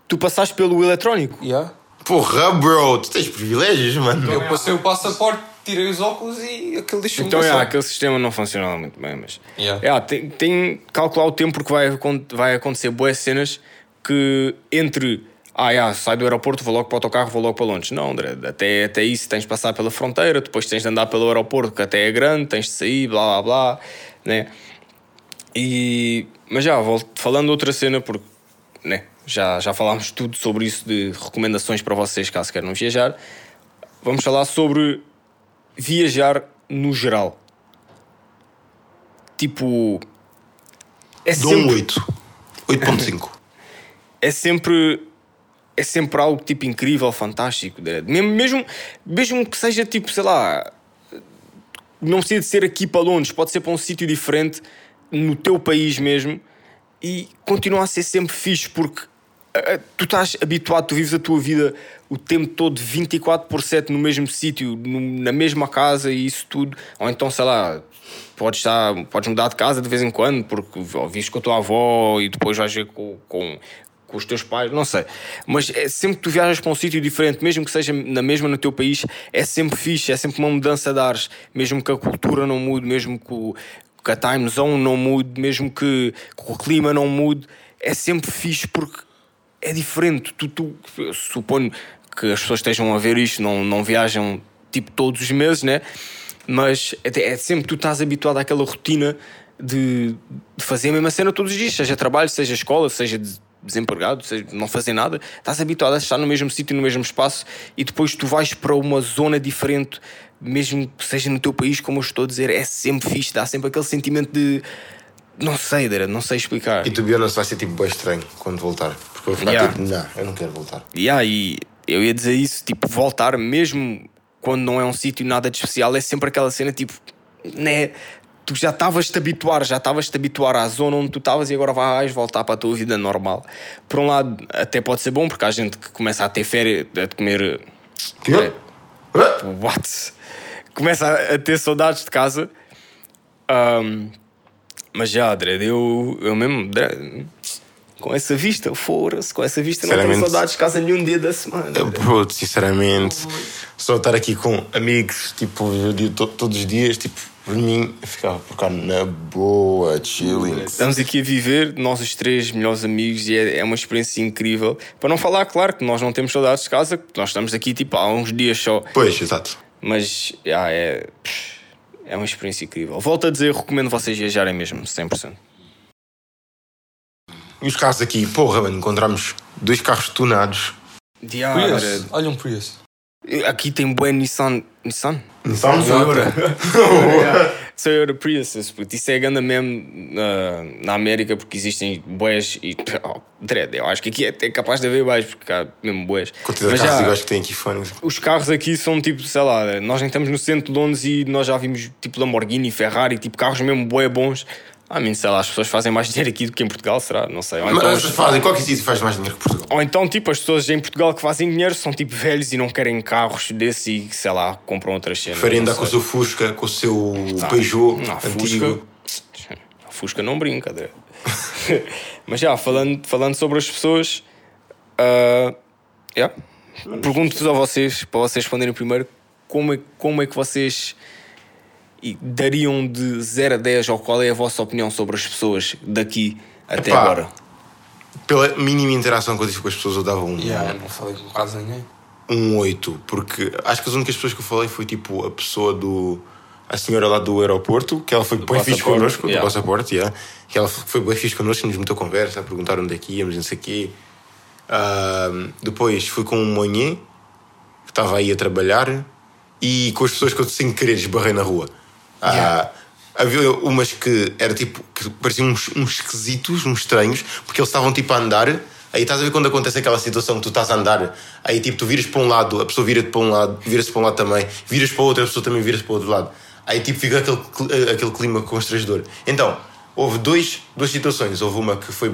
Tu passaste pelo eletrónico? Yeah. Porra, bro, tu tens privilégios, mano. Eu passei o passaporte, tirei os óculos e aquele deixou-me Então, é, aquele sistema não funciona muito bem, mas... Yeah. É, tem, tem que calcular o tempo porque vai, vai acontecer boas cenas que entre... Ah, yeah, sai do aeroporto, vou logo para o autocarro, vou logo para Londres. Não, André, até, até isso tens de passar pela fronteira, depois tens de andar pelo aeroporto, que até é grande, tens de sair, blá blá blá, né? E... Mas já, volto, falando de outra cena, porque né, já, já falámos tudo sobre isso de recomendações para vocês caso queiram viajar. Vamos falar sobre viajar no geral. Tipo. É Dou um sempre, 8. 8.5. é sempre. É sempre algo tipo incrível, fantástico. né? Mesmo, mesmo, mesmo que seja tipo, sei lá. Não precisa de ser aqui para Londres, pode ser para um sítio diferente, no teu país mesmo, e continua a ser sempre fixe, porque tu estás habituado, tu vives a tua vida o tempo todo 24 por 7 no mesmo sítio, na mesma casa e isso tudo. Ou então, sei lá, podes, estar, podes mudar de casa de vez em quando, porque vives com a tua avó e depois vais ver com, com, com os teus pais, não sei. Mas é sempre que tu viajas para um sítio diferente, mesmo que seja na mesma no teu país, é sempre fixe, é sempre uma mudança de ares, mesmo que a cultura não mude, mesmo que, o, que a time zone não mude, mesmo que, que o clima não mude, é sempre fixe porque é diferente. Tu, tu, suponho que as pessoas estejam a ver isto, não, não viajam tipo todos os meses, né? Mas é, é sempre tu estás habituado àquela rotina de, de fazer a mesma cena todos os dias, seja trabalho, seja escola, seja de- desempregado, seja não fazer nada. Estás habituado a estar no mesmo sítio, no mesmo espaço e depois tu vais para uma zona diferente, mesmo que seja no teu país, como eu estou a dizer, é sempre fixe, dá sempre aquele sentimento de. Não sei, Dera, não sei explicar. E tu, Bionas, vai ser tipo bem estranho quando voltar. Porque eu ficar Yeah. tipo, não, eu não quero voltar. Yeah, e eu ia dizer isso, tipo, voltar mesmo quando não é um sítio nada de especial, é sempre aquela cena tipo, né? Tu já estavas-te a habituar, já estavas-te a habituar à zona onde tu estavas e agora vais voltar para a tua vida normal. Por um lado, até pode ser bom, porque há gente que começa a ter férias, a comer, Que? É. What? Começa a, a ter saudades de casa. Um, mas já, Dredd, eu, eu mesmo, Dredd, com essa vista, fora-se, com essa vista não tenho saudades de casa nenhum dia da semana. Eu, sinceramente, só estar aqui com amigos, tipo, todos os dias, tipo, por mim, ficava por cá na boa, chilling. Estamos aqui a viver, nós os três melhores amigos, e é, é uma experiência incrível. Para não falar, claro, que nós não temos saudades de casa, nós estamos aqui tipo há uns dias só. Pois, exato. Mas, já, é. É uma experiência incrível. Volto a dizer, recomendo vocês viajarem mesmo, 100%. E os carros aqui, porra, mano, encontramos dois carros tunados. Diário. Olha um Prius. Aqui tem bué Nissan. Nissan? Nissan Toyota. Toyota Priuses, puto. Isso é ganda mesmo uh, na América porque existem boés e. Oh, dread, eu acho que aqui é até capaz de haver mais porque há mesmo boés. Quantidade de carros iguais que tem aqui fora. Os carros aqui são tipo, sei lá, nós nem estamos no centro de Londres e nós já vimos tipo Lamborghini, Ferrari, tipo carros mesmo boé bons ah, mim, sei lá, as pessoas fazem mais dinheiro aqui do que em Portugal, será? Não sei. Ou Mas então, as pessoas fazem, qualquer sítio faz mais dinheiro que Portugal. Ou então, tipo, as pessoas em Portugal que fazem dinheiro são tipo velhos e não querem carros desse e, sei lá, compram outras cenas. Preferem andar com o seu Fusca, com o seu não, Peugeot não, antigo. Fusca, Fusca não brinca, André. Mas já, falando, falando sobre as pessoas, uh, yeah. pergunto-vos a vocês, para vocês responderem primeiro, como é, como é que vocês e dariam de 0 a 10 ou qual é a vossa opinião sobre as pessoas daqui até Epá, agora? Pela mínima interação que eu tive com as pessoas, eu dava um. Yeah, não falei com quase ninguém. Um 8, porque acho que as únicas pessoas que eu falei foi tipo a pessoa do. A senhora lá do aeroporto, que ela foi bem fixe connosco, yeah. do passaporte, yeah, que ela foi bem fixe connosco, nos meteu conversa, a perguntar onde é que íamos, não sei o quê. Uh, depois fui com um manhã, que estava aí a trabalhar, e com as pessoas que eu sem querer esbarrei na rua. Yeah. Ah, havia umas que era tipo que pareciam uns, uns esquisitos, uns estranhos, porque eles estavam tipo a andar. Aí estás a ver quando acontece aquela situação que tu estás a andar, aí tipo tu viras para um lado, a pessoa vira-te para um lado, vira-se para um lado também, viras para o outro, a pessoa também vira-se para o outro lado. Aí tipo fica aquele, aquele clima constrangedor. Então, houve dois, duas situações. Houve uma que foi,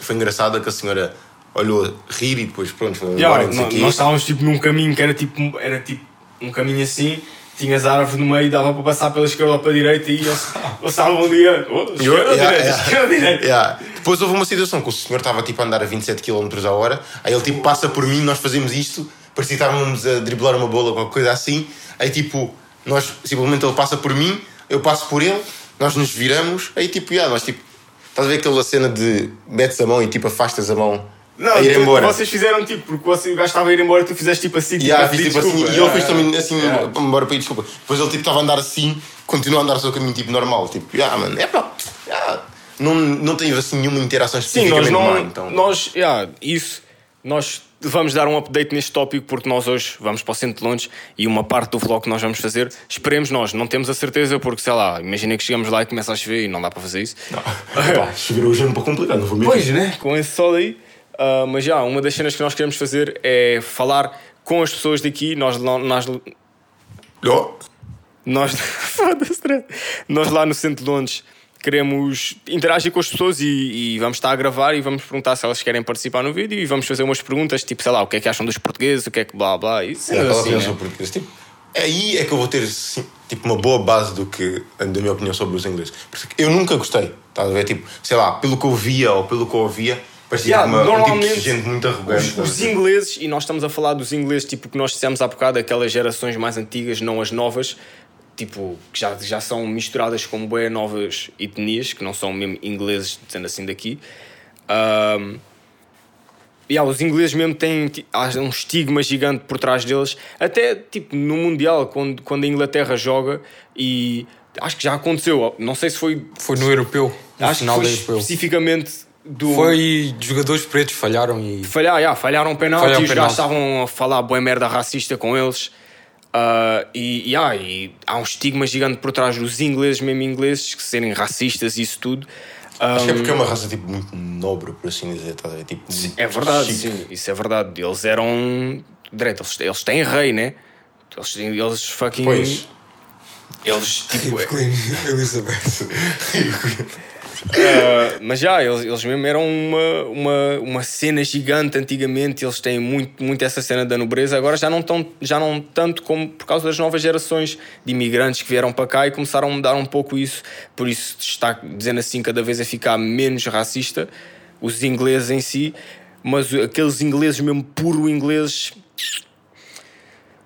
foi engraçada, que a senhora olhou a rir e depois pronto, foi embora. Yeah, nós, nós estávamos tipo num caminho que era tipo, era tipo um caminho assim tinhas árvores no meio, dava para passar pela esquerda ou para a direita e eles passavam um dia, oh, esquerda, yeah, direita, yeah. esquerda, direita. Yeah. Depois houve uma situação que o senhor estava tipo a andar a 27 km a hora, aí ele tipo passa por mim, nós fazemos isto, parecia que estávamos a driblar uma bola ou qualquer coisa assim, aí tipo, nós simplesmente ele passa por mim, eu passo por ele, nós nos viramos, aí tipo, yeah, nós tipo, estás a ver aquela cena de metes a mão e tipo afastas a mão não, a ir embora. vocês fizeram tipo, porque o gajo estava a ir embora, tu fizeste tipo assim, tipo, yeah, fiz, tipo assim, e ele fez também assim, yeah. embora para ir desculpa. Depois ele tipo estava a andar assim, continua a andar o seu caminho tipo normal, tipo, ah, mano, é pá, yeah. não, não teve assim nenhuma interação especificamente Sim, nós não, má, então. Nós, yeah, isso, nós vamos dar um update neste tópico porque nós hoje vamos para o centro de Londres e uma parte do vlog que nós vamos fazer, esperemos nós, não temos a certeza porque sei lá, imagina que chegamos lá e começa a chover e não dá para fazer isso. Não, Pá, chover hoje é um pouco complicado, não vou mentir. Pois, né? Com esse sol aí. Uh, mas já, uma das cenas que nós queremos fazer é falar com as pessoas daqui. Nós, nós, oh. nós, nós lá no centro de Londres queremos interagir com as pessoas e, e, vamos estar a gravar e vamos perguntar se elas querem participar no vídeo e vamos fazer umas perguntas, tipo, sei lá, o que é que acham dos portugueses, o que é que blá blá. Isso é, é assim, né? portugueses. Tipo, aí é que eu vou ter tipo, uma boa base do que, da minha opinião sobre os ingleses. Porque eu nunca gostei, estás a ver? Tipo, sei lá, pelo que eu via ou pelo que eu ouvia Parecia yeah, uma, normalmente, um tipo de gente muito arrogante. Os, os, ingleses, e nós estamos a falar dos ingleses, tipo que nós dissemos há bocado, aquelas gerações mais antigas, não as novas, tipo, que já, já são misturadas com bem novas etnias, que não são mesmo ingleses, dizendo assim daqui. Um, yeah, os ingleses mesmo têm há um estigma gigante por trás deles, até tipo no Mundial, quando, quando a Inglaterra joga e acho que já aconteceu, não sei se foi. Foi no europeu, no acho final que foi europeu. especificamente do... Foi jogadores pretos falharam e. Falhar, yeah, falharam penalti falharam e os gajos estavam a falar boa merda racista com eles. Uh, e, yeah, e há um estigma gigante por trás dos ingleses, mesmo ingleses, que serem racistas e isso tudo. Um, Acho que é porque é uma raça tipo, muito nobre, por assim dizer. Tá? É, tipo, é verdade, sim, isso é verdade. Eles eram. Direito, eles, eles têm rei, né? Eles, eles fucking. Pois. Eles tipo. Elizabeth. Uh, mas já, eles, eles mesmo eram uma, uma, uma cena gigante antigamente, eles têm muito, muito essa cena da nobreza, agora já não, tão, já não tanto como por causa das novas gerações de imigrantes que vieram para cá e começaram a mudar um pouco isso, por isso está dizendo assim cada vez a ficar menos racista, os ingleses em si, mas aqueles ingleses mesmo puro ingleses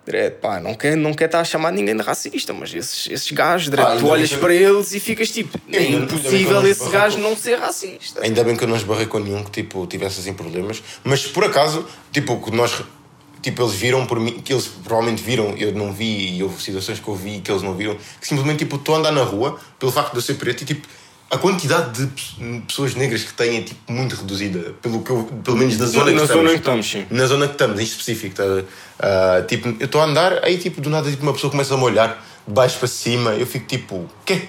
Direto, pá, não quer, não quer estar a chamar ninguém de racista, mas esses, esses gajos, ah, tu olhas para eles e ficas tipo, é impossível esse gajo não ser racista. Ainda bem que eu não esbarrei com nenhum que tipo, tivesse assim problemas, mas por acaso, tipo, que nós, tipo, eles viram por mim, que eles provavelmente viram, eu não vi, e houve situações que eu vi que eles não viram, que simplesmente, tipo, estou a andar na rua, pelo facto de eu ser preto, e tipo, a quantidade de pessoas negras que têm é tipo muito reduzida, pelo, que eu, pelo menos na zona, na que, zona estamos, que estamos. Na zona que estamos, em específico. Tá? Uh, tipo, eu estou a andar, aí tipo, do nada tipo, uma pessoa começa a me olhar de baixo para cima, eu fico tipo, quê?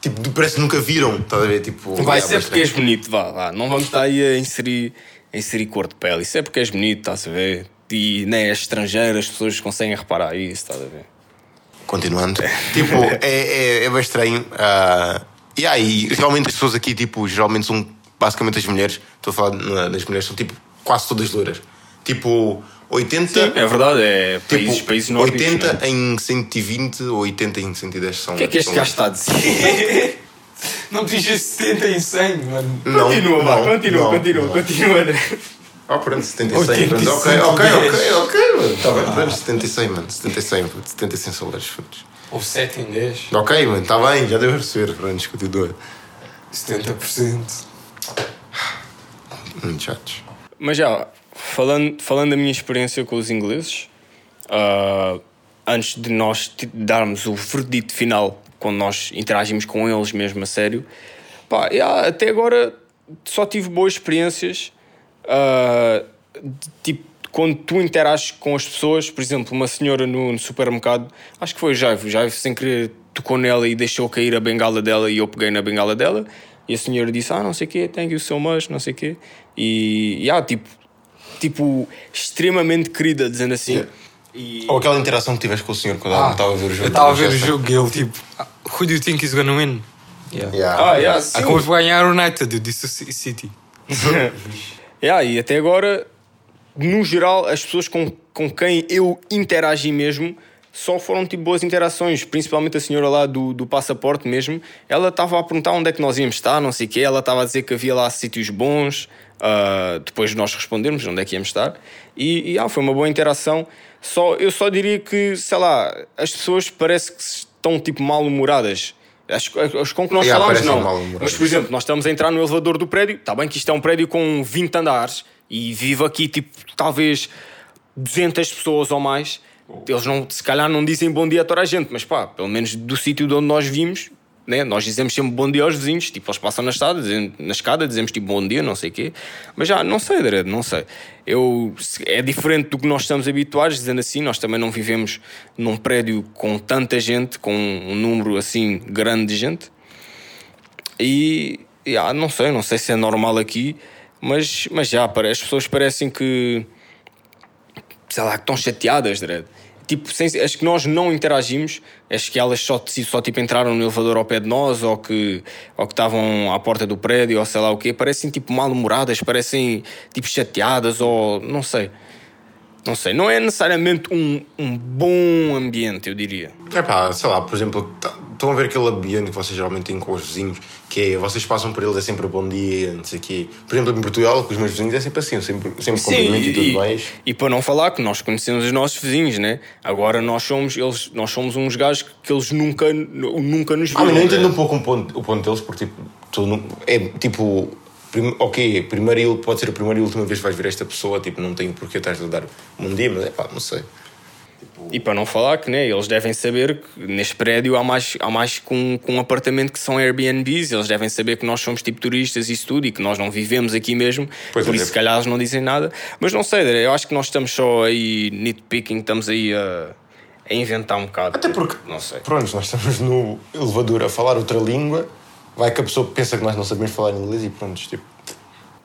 Tipo, parece que nunca viram, estás a ver? Tipo, Vai ser porque és bonito, vá, vá. Não vamos estar aí a inserir, a inserir cor de pele. Isso é porque és bonito, estás a ver? E nem é estrangeiro, as pessoas conseguem reparar isso, estás a ver? Continuando, tipo, é, é, é bem estranho. Uh, e aí, realmente as pessoas aqui, tipo, geralmente são basicamente as mulheres, estou a falar nas mulheres, são tipo quase todas loiras. Tipo, 80. Sim, é verdade, é tipo, países, países nórdicos. 80 né? em 120 ou 80 em 110 são. O que é que este gajo está a dizer? não diz 70 em 100, mano. Não, continua, não, continua, não, continua, não. continua, André. Oh, pronto, 70 e 100, Ok, ok, ok, ok, mano. Tá bem, pronto, 70 e 100, mano. 70 e 100, 70 e 100 salários, frutos. Ou 7 em 10. Ok, mano, está bem, já deu a perceber. Pronto, continua. 70%. Muito chatos. Mas já, falando, falando da minha experiência com os ingleses, uh, antes de nós darmos o verdito final, quando nós interagimos com eles mesmo a sério, pá, yeah, até agora só tive boas experiências. Uh, de, tipo, quando tu interages com as pessoas, por exemplo, uma senhora no, no supermercado, acho que foi o Jaivo, o Jaivo sem querer tocou nela e deixou cair a bengala dela e eu peguei na bengala dela e a senhora disse, ah, não sei o quê, thank you so much, não sei o quê. E, yeah, tipo, tipo, extremamente querida, dizendo assim. Yeah. E... Ou aquela interação que tiveste com o senhor quando ah, estava a ver o jogo. Eu estava a ver o jogo e ele tipo, who do you think is gonna win? Yeah. Yeah. Ah, yeah, sim. Acabou de ganhar o United, eu disse City. yeah, e até agora no geral, as pessoas com, com quem eu interagi mesmo só foram tipo boas interações, principalmente a senhora lá do, do passaporte mesmo. Ela estava a perguntar onde é que nós íamos estar, não sei o quê. Ela estava a dizer que havia lá sítios bons, uh, depois de nós respondermos onde é que íamos estar. E, e ah, foi uma boa interação. Só, eu só diria que, sei lá, as pessoas parece que estão tipo mal-humoradas. As, as com que nós yeah, falamos, não. Mas, por exemplo, nós estamos a entrar no elevador do prédio. Está bem que isto é um prédio com 20 andares e vive aqui, tipo, talvez 200 pessoas ou mais. Eles não, se calhar não dizem bom dia a toda a gente, mas pá, pelo menos do sítio de onde nós vimos, né? nós dizemos sempre bom dia aos vizinhos. Tipo, eles passam na escada, dizem, na escada dizemos tipo bom dia, não sei o quê. Mas já, não sei, Dredd, não sei. Eu, é diferente do que nós estamos habituados, dizendo assim. Nós também não vivemos num prédio com tanta gente, com um número assim grande de gente. E, ah, não sei, não sei se é normal aqui. Mas, mas já, as pessoas parecem que. sei lá, que estão chateadas, Dredd. Tipo, sem, acho que nós não interagimos, acho que elas só, só tipo, entraram no elevador ao pé de nós ou que, ou que estavam à porta do prédio ou sei lá o quê. Parecem tipo mal-humoradas, parecem tipo chateadas ou não sei. Não sei, não é necessariamente um, um bom ambiente, eu diria. É pá, sei lá, por exemplo, estão a ver aquele ambiente que vocês geralmente têm com os vizinhos, que é, vocês passam por eles, é sempre bom dia, não sei o quê. Por exemplo, em Portugal, com os meus vizinhos é sempre assim, sempre, sempre cumprimento e, e tudo mais. E para não falar que nós conhecemos os nossos vizinhos, né? Agora nós somos, eles, nós somos uns gajos que eles nunca, nunca nos viram. Ah, mas não entendo né? um pouco um ponto, o ponto deles, porque tipo, tu, é tipo ok, primeira e pode ser a primeira e última vez que vais ver esta pessoa, tipo, não tenho porquê estar a dar um dia, mas é pá, não sei. E para não falar que né, eles devem saber que neste prédio há mais, há mais com, com um apartamento que são Airbnbs, eles devem saber que nós somos tipo turistas e isso tudo e que nós não vivemos aqui mesmo, pois por é, isso se calhar eles não dizem nada. Mas não sei, eu acho que nós estamos só aí nitpicking, estamos aí a, a inventar um bocado. Até porque, não sei. Pronto, nós estamos no elevador a falar outra língua, vai que a pessoa pensa que nós não sabemos falar inglês e pronto, tipo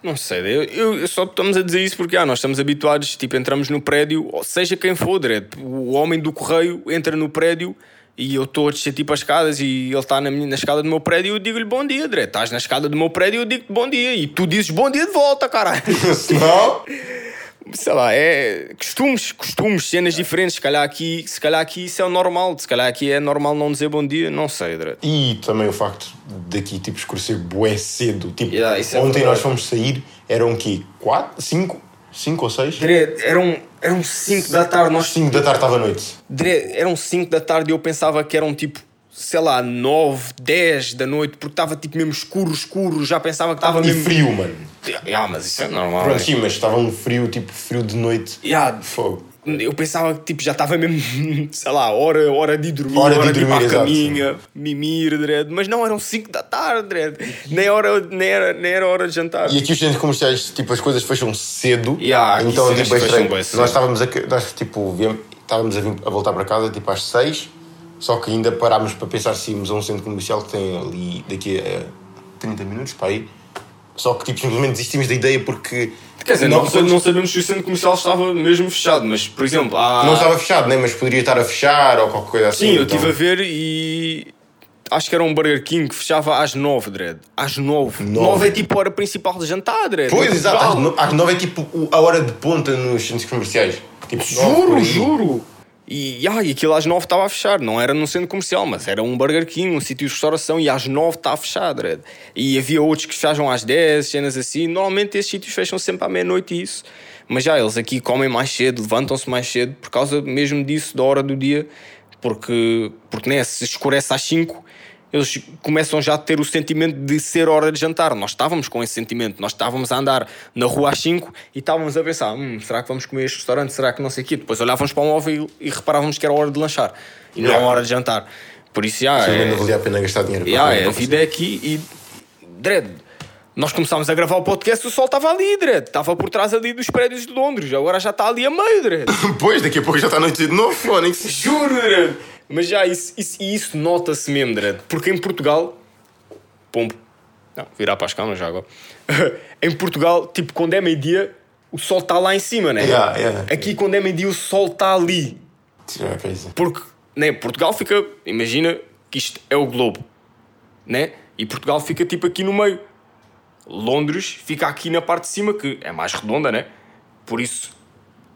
não sei, eu, eu, só estamos a dizer isso porque ah, nós estamos habituados, tipo, entramos no prédio, seja quem for, direto, o homem do correio entra no prédio e eu estou a descer tipo as escadas e ele está na, na escada do meu prédio e eu digo-lhe bom dia, André. Estás na escada do meu prédio e eu digo-te bom dia. E tu dizes bom dia de volta, caralho. Não? sei lá, é costumes, costumes, cenas diferentes. Se calhar aqui, se calhar aqui isso é o normal. Se calhar aqui é normal não dizer bom dia, não sei, André. E também o facto daqui tipo escurecer bué cedo. Tipo, yeah, é ontem é nós fomos sair, eram o quê? 4, 5? 5 ou 6? Eram, eram 5 da tarde. Nós... 5 da tarde estava à noite. Eram 5 da tarde e eu pensava que eram tipo sei lá, 9, 10 da noite, porque estava tipo mesmo escuro, escuro, já pensava que estava mesmo. frio, mano. Yeah, mas isso é normal. Pronto, sim, mas estava um frio, tipo frio de noite. Yeah. Fogo. Eu pensava que tipo, já estava mesmo, sei lá, hora, hora de dormir, hora, hora de, dormir, ir para a caminha, mimir, dread. mas não, eram 5 da tarde, dread. Nem, hora, nem, era, nem era hora de jantar. E aqui os centros comerciais, tipo, as coisas fecham cedo, yeah, então tipo, é estranho. Nós estávamos, a, nós, tipo, estávamos a, vir, a voltar para casa tipo às 6 só que ainda parámos para pensar se íamos a um centro comercial que tem ali daqui a 30 minutos para ir. Só que tipo, simplesmente desistimos da ideia porque. Quer dizer, não, não, não sabemos se o centro comercial estava mesmo fechado, mas por exemplo. Há... Não estava fechado, né? mas poderia estar a fechar ou qualquer coisa assim. Sim, eu então... estive a ver e. Acho que era um Burger King que fechava às 9, Dredd. Às 9. 9, 9 é tipo a hora principal de jantar, Dredd. Pois, exato. Às 9 é tipo a hora de ponta nos centros comerciais. Tipo, juro, juro. E, ah, e aquilo às 9 estava a fechar, não era num centro comercial, mas era um Burger King, um sítio de restauração, e às 9 estava fechado. E havia outros que fechavam às 10, cenas assim. Normalmente esses sítios fecham sempre à meia-noite e isso. Mas já eles aqui comem mais cedo, levantam-se mais cedo, por causa mesmo disso, da hora do dia, porque, porque né, se escurece às 5 eles começam já a ter o sentimento de ser hora de jantar. Nós estávamos com esse sentimento, nós estávamos a andar na rua às 5 e estávamos a pensar: hum, será que vamos comer este restaurante? Será que não sei o quê? Depois olhávamos para o móvel e reparávamos que era hora de lanchar e yeah. não hora de jantar. Por isso, já. Sim, é, não valia a pena gastar dinheiro. Yeah, é, a vida é aqui e. Dread, nós começámos a gravar o podcast e o sol estava ali, Dredd. Estava por trás ali dos prédios de Londres. Agora já está ali a meio, Dredd. pois, daqui a pouco já está a noite de novo, Fónix. Juro, Dredd. Mas já isso, isso, isso nota-se mesmo, Dredd. Porque em Portugal. Pombo. Não, virar para as câmaras já agora. em Portugal, tipo, quando é meio-dia, o sol está lá em cima, né? Yeah, yeah. Aqui, quando é meio-dia, o sol está ali. Yeah, Porque, né? Portugal fica. Imagina que isto é o globo, né? E Portugal fica tipo aqui no meio. Londres fica aqui na parte de cima, que é mais redonda, né? Por isso,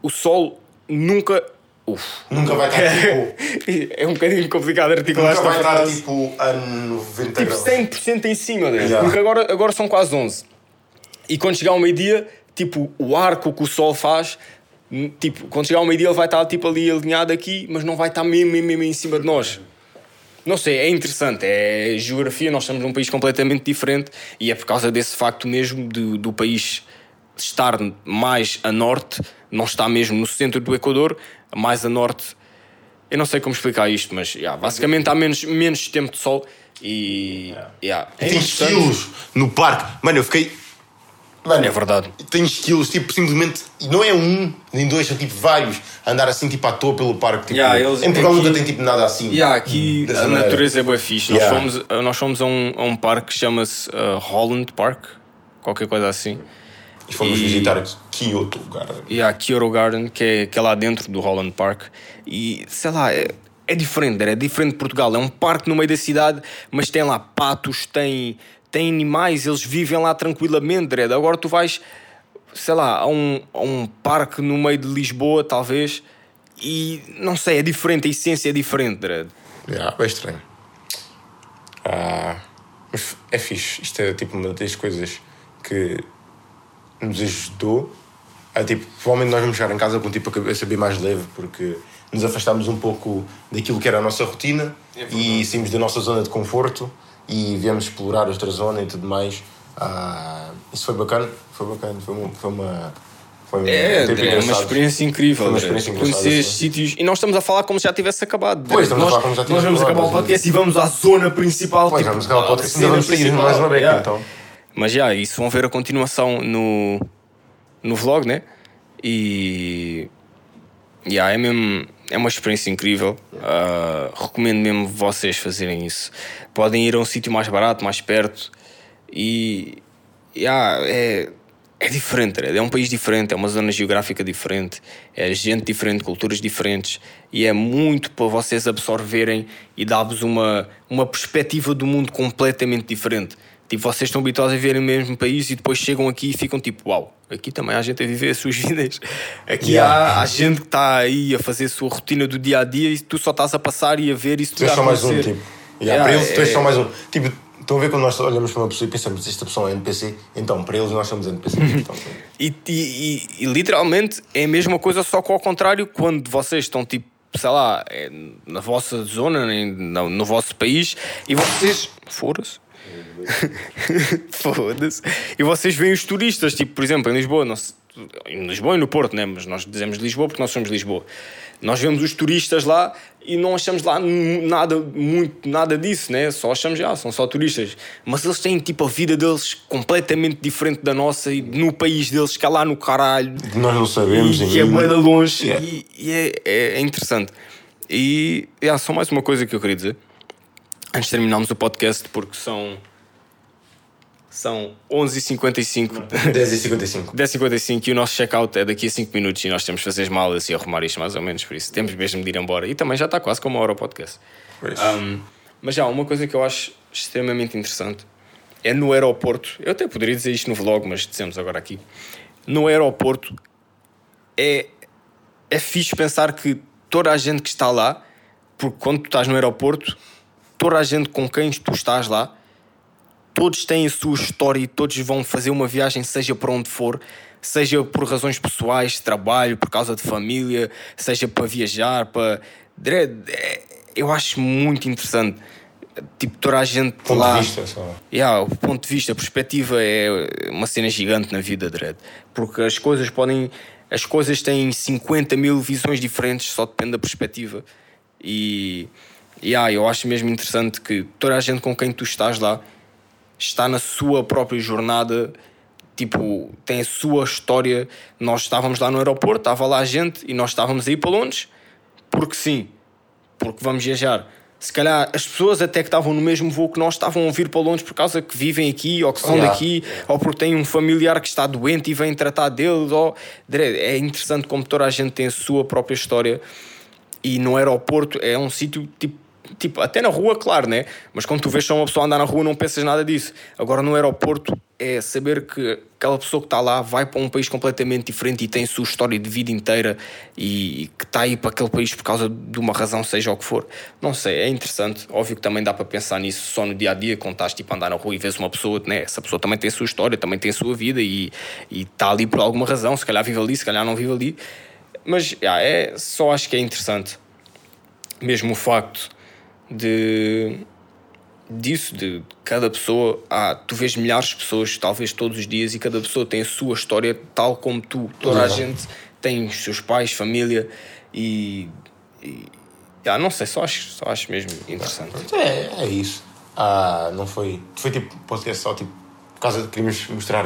o sol nunca Uf. Nunca vai estar tipo. é um bocadinho complicado articular esta frase. Nunca vai estar tipo a 90 Tipo 100% em cima, né? Yeah. Porque agora, agora são quase 11. E quando chegar ao meio-dia, tipo, o arco que o sol faz, tipo, quando chegar ao meio-dia ele vai estar tipo ali alinhado aqui, mas não vai estar mesmo, mesmo, mesmo em cima de nós. Não sei, é interessante, é geografia, nós estamos num país completamente diferente e é por causa desse facto mesmo de, do país estar mais a norte, não está mesmo no centro do Equador, mais a norte. Eu não sei como explicar isto, mas yeah, basicamente há menos, menos tempo de sol e. Yeah. É tem esquilos no parque. Mano, eu fiquei. Mano, é verdade. Tem esquilos, tipo, simplesmente. Não é um, nem dois, são tipo vários. Andar assim, tipo, à toa pelo parque. Tipo, yeah, eles, em Portugal nunca tem tipo nada assim. Yeah, aqui a maneira. natureza é boa fixe. Yeah. Nós, fomos, nós fomos a um, a um parque que chama-se uh, Holland Park, qualquer coisa assim. E fomos e, visitar Kyoto Garden. E a Kyoto Garden, que é, que é lá dentro do Holland Park. E sei lá, é, é diferente, é diferente de Portugal. É um parque no meio da cidade, mas tem lá patos, tem, tem animais, eles vivem lá tranquilamente. Dredd. Agora tu vais, sei lá, a um, a um parque no meio de Lisboa, talvez, e não sei, é diferente, a essência é diferente. Dredd. Yeah, é estranho. Ah, mas é fixe. Isto é tipo uma das coisas que nos ajudou a tipo, provavelmente nós vamos chegar em casa com tipo, a cabeça bem mais leve porque nos afastámos um pouco daquilo que era a nossa rotina é e saímos da nossa zona de conforto e viemos explorar outra zona e tudo mais. Ah, isso foi bacana, foi bacana, foi uma. Foi uma foi é, é uma experiência incrível. Foi uma experiência Conhecer estes sítios. E nós estamos a falar como se já tivesse acabado. Pois, estamos nós, a falar como já tivesse Nós vamos acabar o podcast e vamos à zona principal. Pois, tipo, vamos acabar o podcast e vamos sair mais uma beca, então. Mas já, isso vão ver a continuação no, no vlog, né? E. Yeah, é mesmo. É uma experiência incrível. Uh, recomendo mesmo vocês fazerem isso. Podem ir a um sítio mais barato, mais perto. E. Yeah, é, é diferente, é um país diferente, é uma zona geográfica diferente, é gente diferente, culturas diferentes e é muito para vocês absorverem e dar-vos uma, uma perspectiva do mundo completamente diferente. Tipo, vocês estão habituados a viver no mesmo país e depois chegam aqui e ficam tipo, uau, aqui também há gente a viver as suas vidas. Aqui yeah. há, há, gente que está aí a fazer a sua rotina do dia a dia e tu só estás a passar e a ver isso. Tu és só mais um, tipo. Yeah, yeah, para eles, tu és só mais um. Tipo, Estão a ver quando nós olhamos para uma pessoa e pensamos esta pessoa é NPC, então para eles nós somos NPC. Então, e, e, e, literalmente é a mesma coisa, só que ao contrário, quando vocês estão tipo, sei lá, é, na vossa zona, no, no vosso país, e vocês. Foram-se. Foda-se. E vocês veem os turistas, tipo, por exemplo, em Lisboa, nós, em Lisboa e no Porto, né? mas nós dizemos Lisboa porque nós somos Lisboa. Nós vemos os turistas lá e não achamos lá nada muito nada disso, né? Só achamos ah, são só turistas. Mas eles têm tipo a vida deles completamente diferente da nossa e no país deles que é lá no caralho. Nós não sabemos, e, e é bem longe yeah. e, e é, é, é, interessante. E yeah, só mais uma coisa que eu queria dizer antes de terminarmos o podcast, porque são são 11h55. 10h55. 10h55 e o nosso check-out é daqui a 5 minutos e nós temos de fazer as malas e arrumar isto mais ou menos, por isso temos mesmo de ir embora. E também já está quase com uma hora o podcast. Um, mas já, uma coisa que eu acho extremamente interessante é no aeroporto. Eu até poderia dizer isto no vlog, mas dizemos agora aqui. No aeroporto é, é fixe pensar que toda a gente que está lá, porque quando tu estás no aeroporto, toda a gente com quem tu estás lá todos têm a sua história e todos vão fazer uma viagem, seja para onde for, seja por razões pessoais, de trabalho, por causa de família, seja para viajar, para. É, eu acho muito interessante. Tipo, toda a gente ponto lá. De vista, só. Yeah, o ponto de vista, a perspectiva é uma cena gigante na vida, Dredd. Porque as coisas podem. As coisas têm 50 mil visões diferentes, só depende da perspectiva. E. Yeah, eu acho mesmo interessante que toda a gente com quem tu estás lá está na sua própria jornada, tipo, tem a sua história. Nós estávamos lá no aeroporto, estava lá a gente e nós estávamos aí para Londres, porque sim, porque vamos viajar. Se calhar as pessoas até que estavam no mesmo voo que nós estavam a vir para Londres por causa que vivem aqui ou que são daqui ou porque têm um familiar que está doente e vêm tratar deles. Ou... É interessante como toda a gente tem a sua própria história e no aeroporto é um sítio tipo tipo, até na rua, claro, né? Mas quando tu vês só uma pessoa andar na rua, não pensas nada disso. Agora no aeroporto é saber que aquela pessoa que está lá vai para um país completamente diferente e tem sua história de vida inteira e que está aí para aquele país por causa de uma razão, seja o que for. Não sei, é interessante. Óbvio que também dá para pensar nisso só no dia a dia, quando estás tipo, a andar na rua e vês uma pessoa, né? Essa pessoa também tem sua história, também tem a sua vida e, está ali por alguma razão. Se calhar vive ali, se calhar não vive ali. Mas é, só acho que é interessante. Mesmo o facto de disso, de cada pessoa, ah, tu vês milhares de pessoas, talvez todos os dias, e cada pessoa tem a sua história, tal como tu. Toda a gente tem os seus pais, família e. e ah, não sei, só acho, só acho mesmo interessante. É, é isso. Ah, não foi. Foi tipo podcast só tipo. Por causa de queríamos mostrar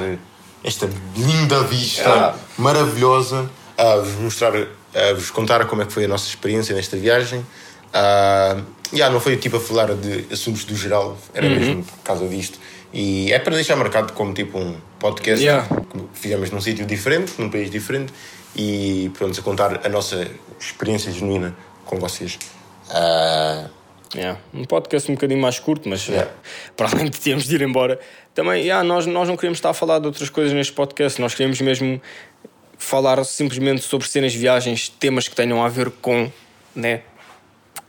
esta linda vista ah. maravilhosa, a vos mostrar, a vos contar como é que foi a nossa experiência nesta viagem. Uh, yeah, não foi tipo a falar de assuntos do geral, era uhum. mesmo por causa disto. E é para deixar marcado como tipo um podcast yeah. que fizemos num sítio diferente, num país diferente e pronto, a contar a nossa experiência genuína com vocês. Uh... Yeah. Um podcast um bocadinho mais curto, mas yeah. para além de termos de ir embora, também yeah, nós, nós não queríamos estar a falar de outras coisas neste podcast, nós queríamos mesmo falar simplesmente sobre cenas, viagens, temas que tenham a ver com né,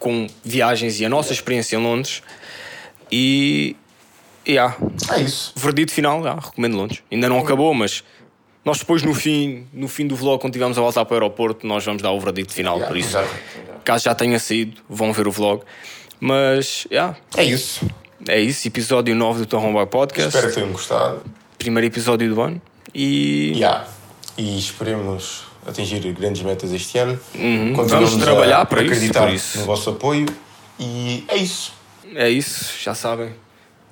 com viagens e a nossa experiência em Londres. E. Yeah. É isso. Verdito final, yeah, recomendo Londres. Ainda não acabou, mas nós depois no fim, no fim do vlog, quando estivermos a voltar para o aeroporto, nós vamos dar o verdito final. Por isso, caso já tenha saído, vão ver o vlog. Mas, yeah. É isso. É isso, episódio 9 do Boy Podcast. Espero que tenham gostado. Primeiro episódio do ano. E. Yeah. E esperemos atingir grandes metas este ano. Uhum. Vamos trabalhar para acreditar isso, no vosso apoio e é isso. É isso, já sabem.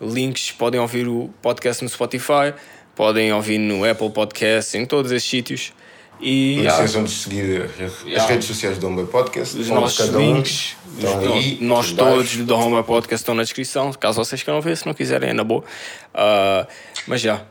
Links podem ouvir o podcast no Spotify, podem ouvir no Apple Podcast, em todos esses sítios. E não esqueçam de seguir as yeah. redes sociais do Homeboy Podcast. Os nossos links, aí, nós todos do Homeboy Podcast estão na descrição. Caso vocês queiram ver, se não quiserem, é na boa. Uh, mas já,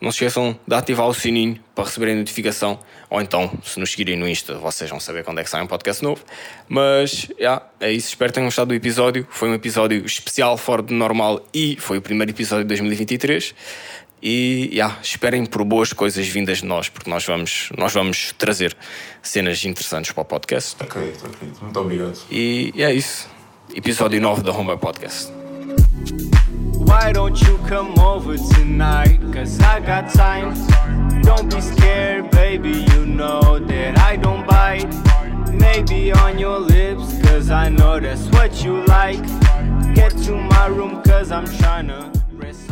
não se esqueçam de ativar o sininho para receberem notificação. Ou então, se nos seguirem no Insta, vocês vão saber quando é que sai um podcast novo. Mas, yeah, é isso. Espero que tenham gostado do episódio. Foi um episódio especial, fora do normal e foi o primeiro episódio de 2023. E yeah, esperem por boas coisas vindas de nós, porque nós vamos, nós vamos trazer cenas interessantes para o podcast. Acredito, acredito. Muito obrigado. E, e é isso. Episódio 9 da Homeboy Podcast. Why don't you come over tonight? Cause I got time. Don't be scared, baby. You know that I don't bite. Maybe on your lips, cause I know that's what you like. Get to my room, cause I'm trying to rest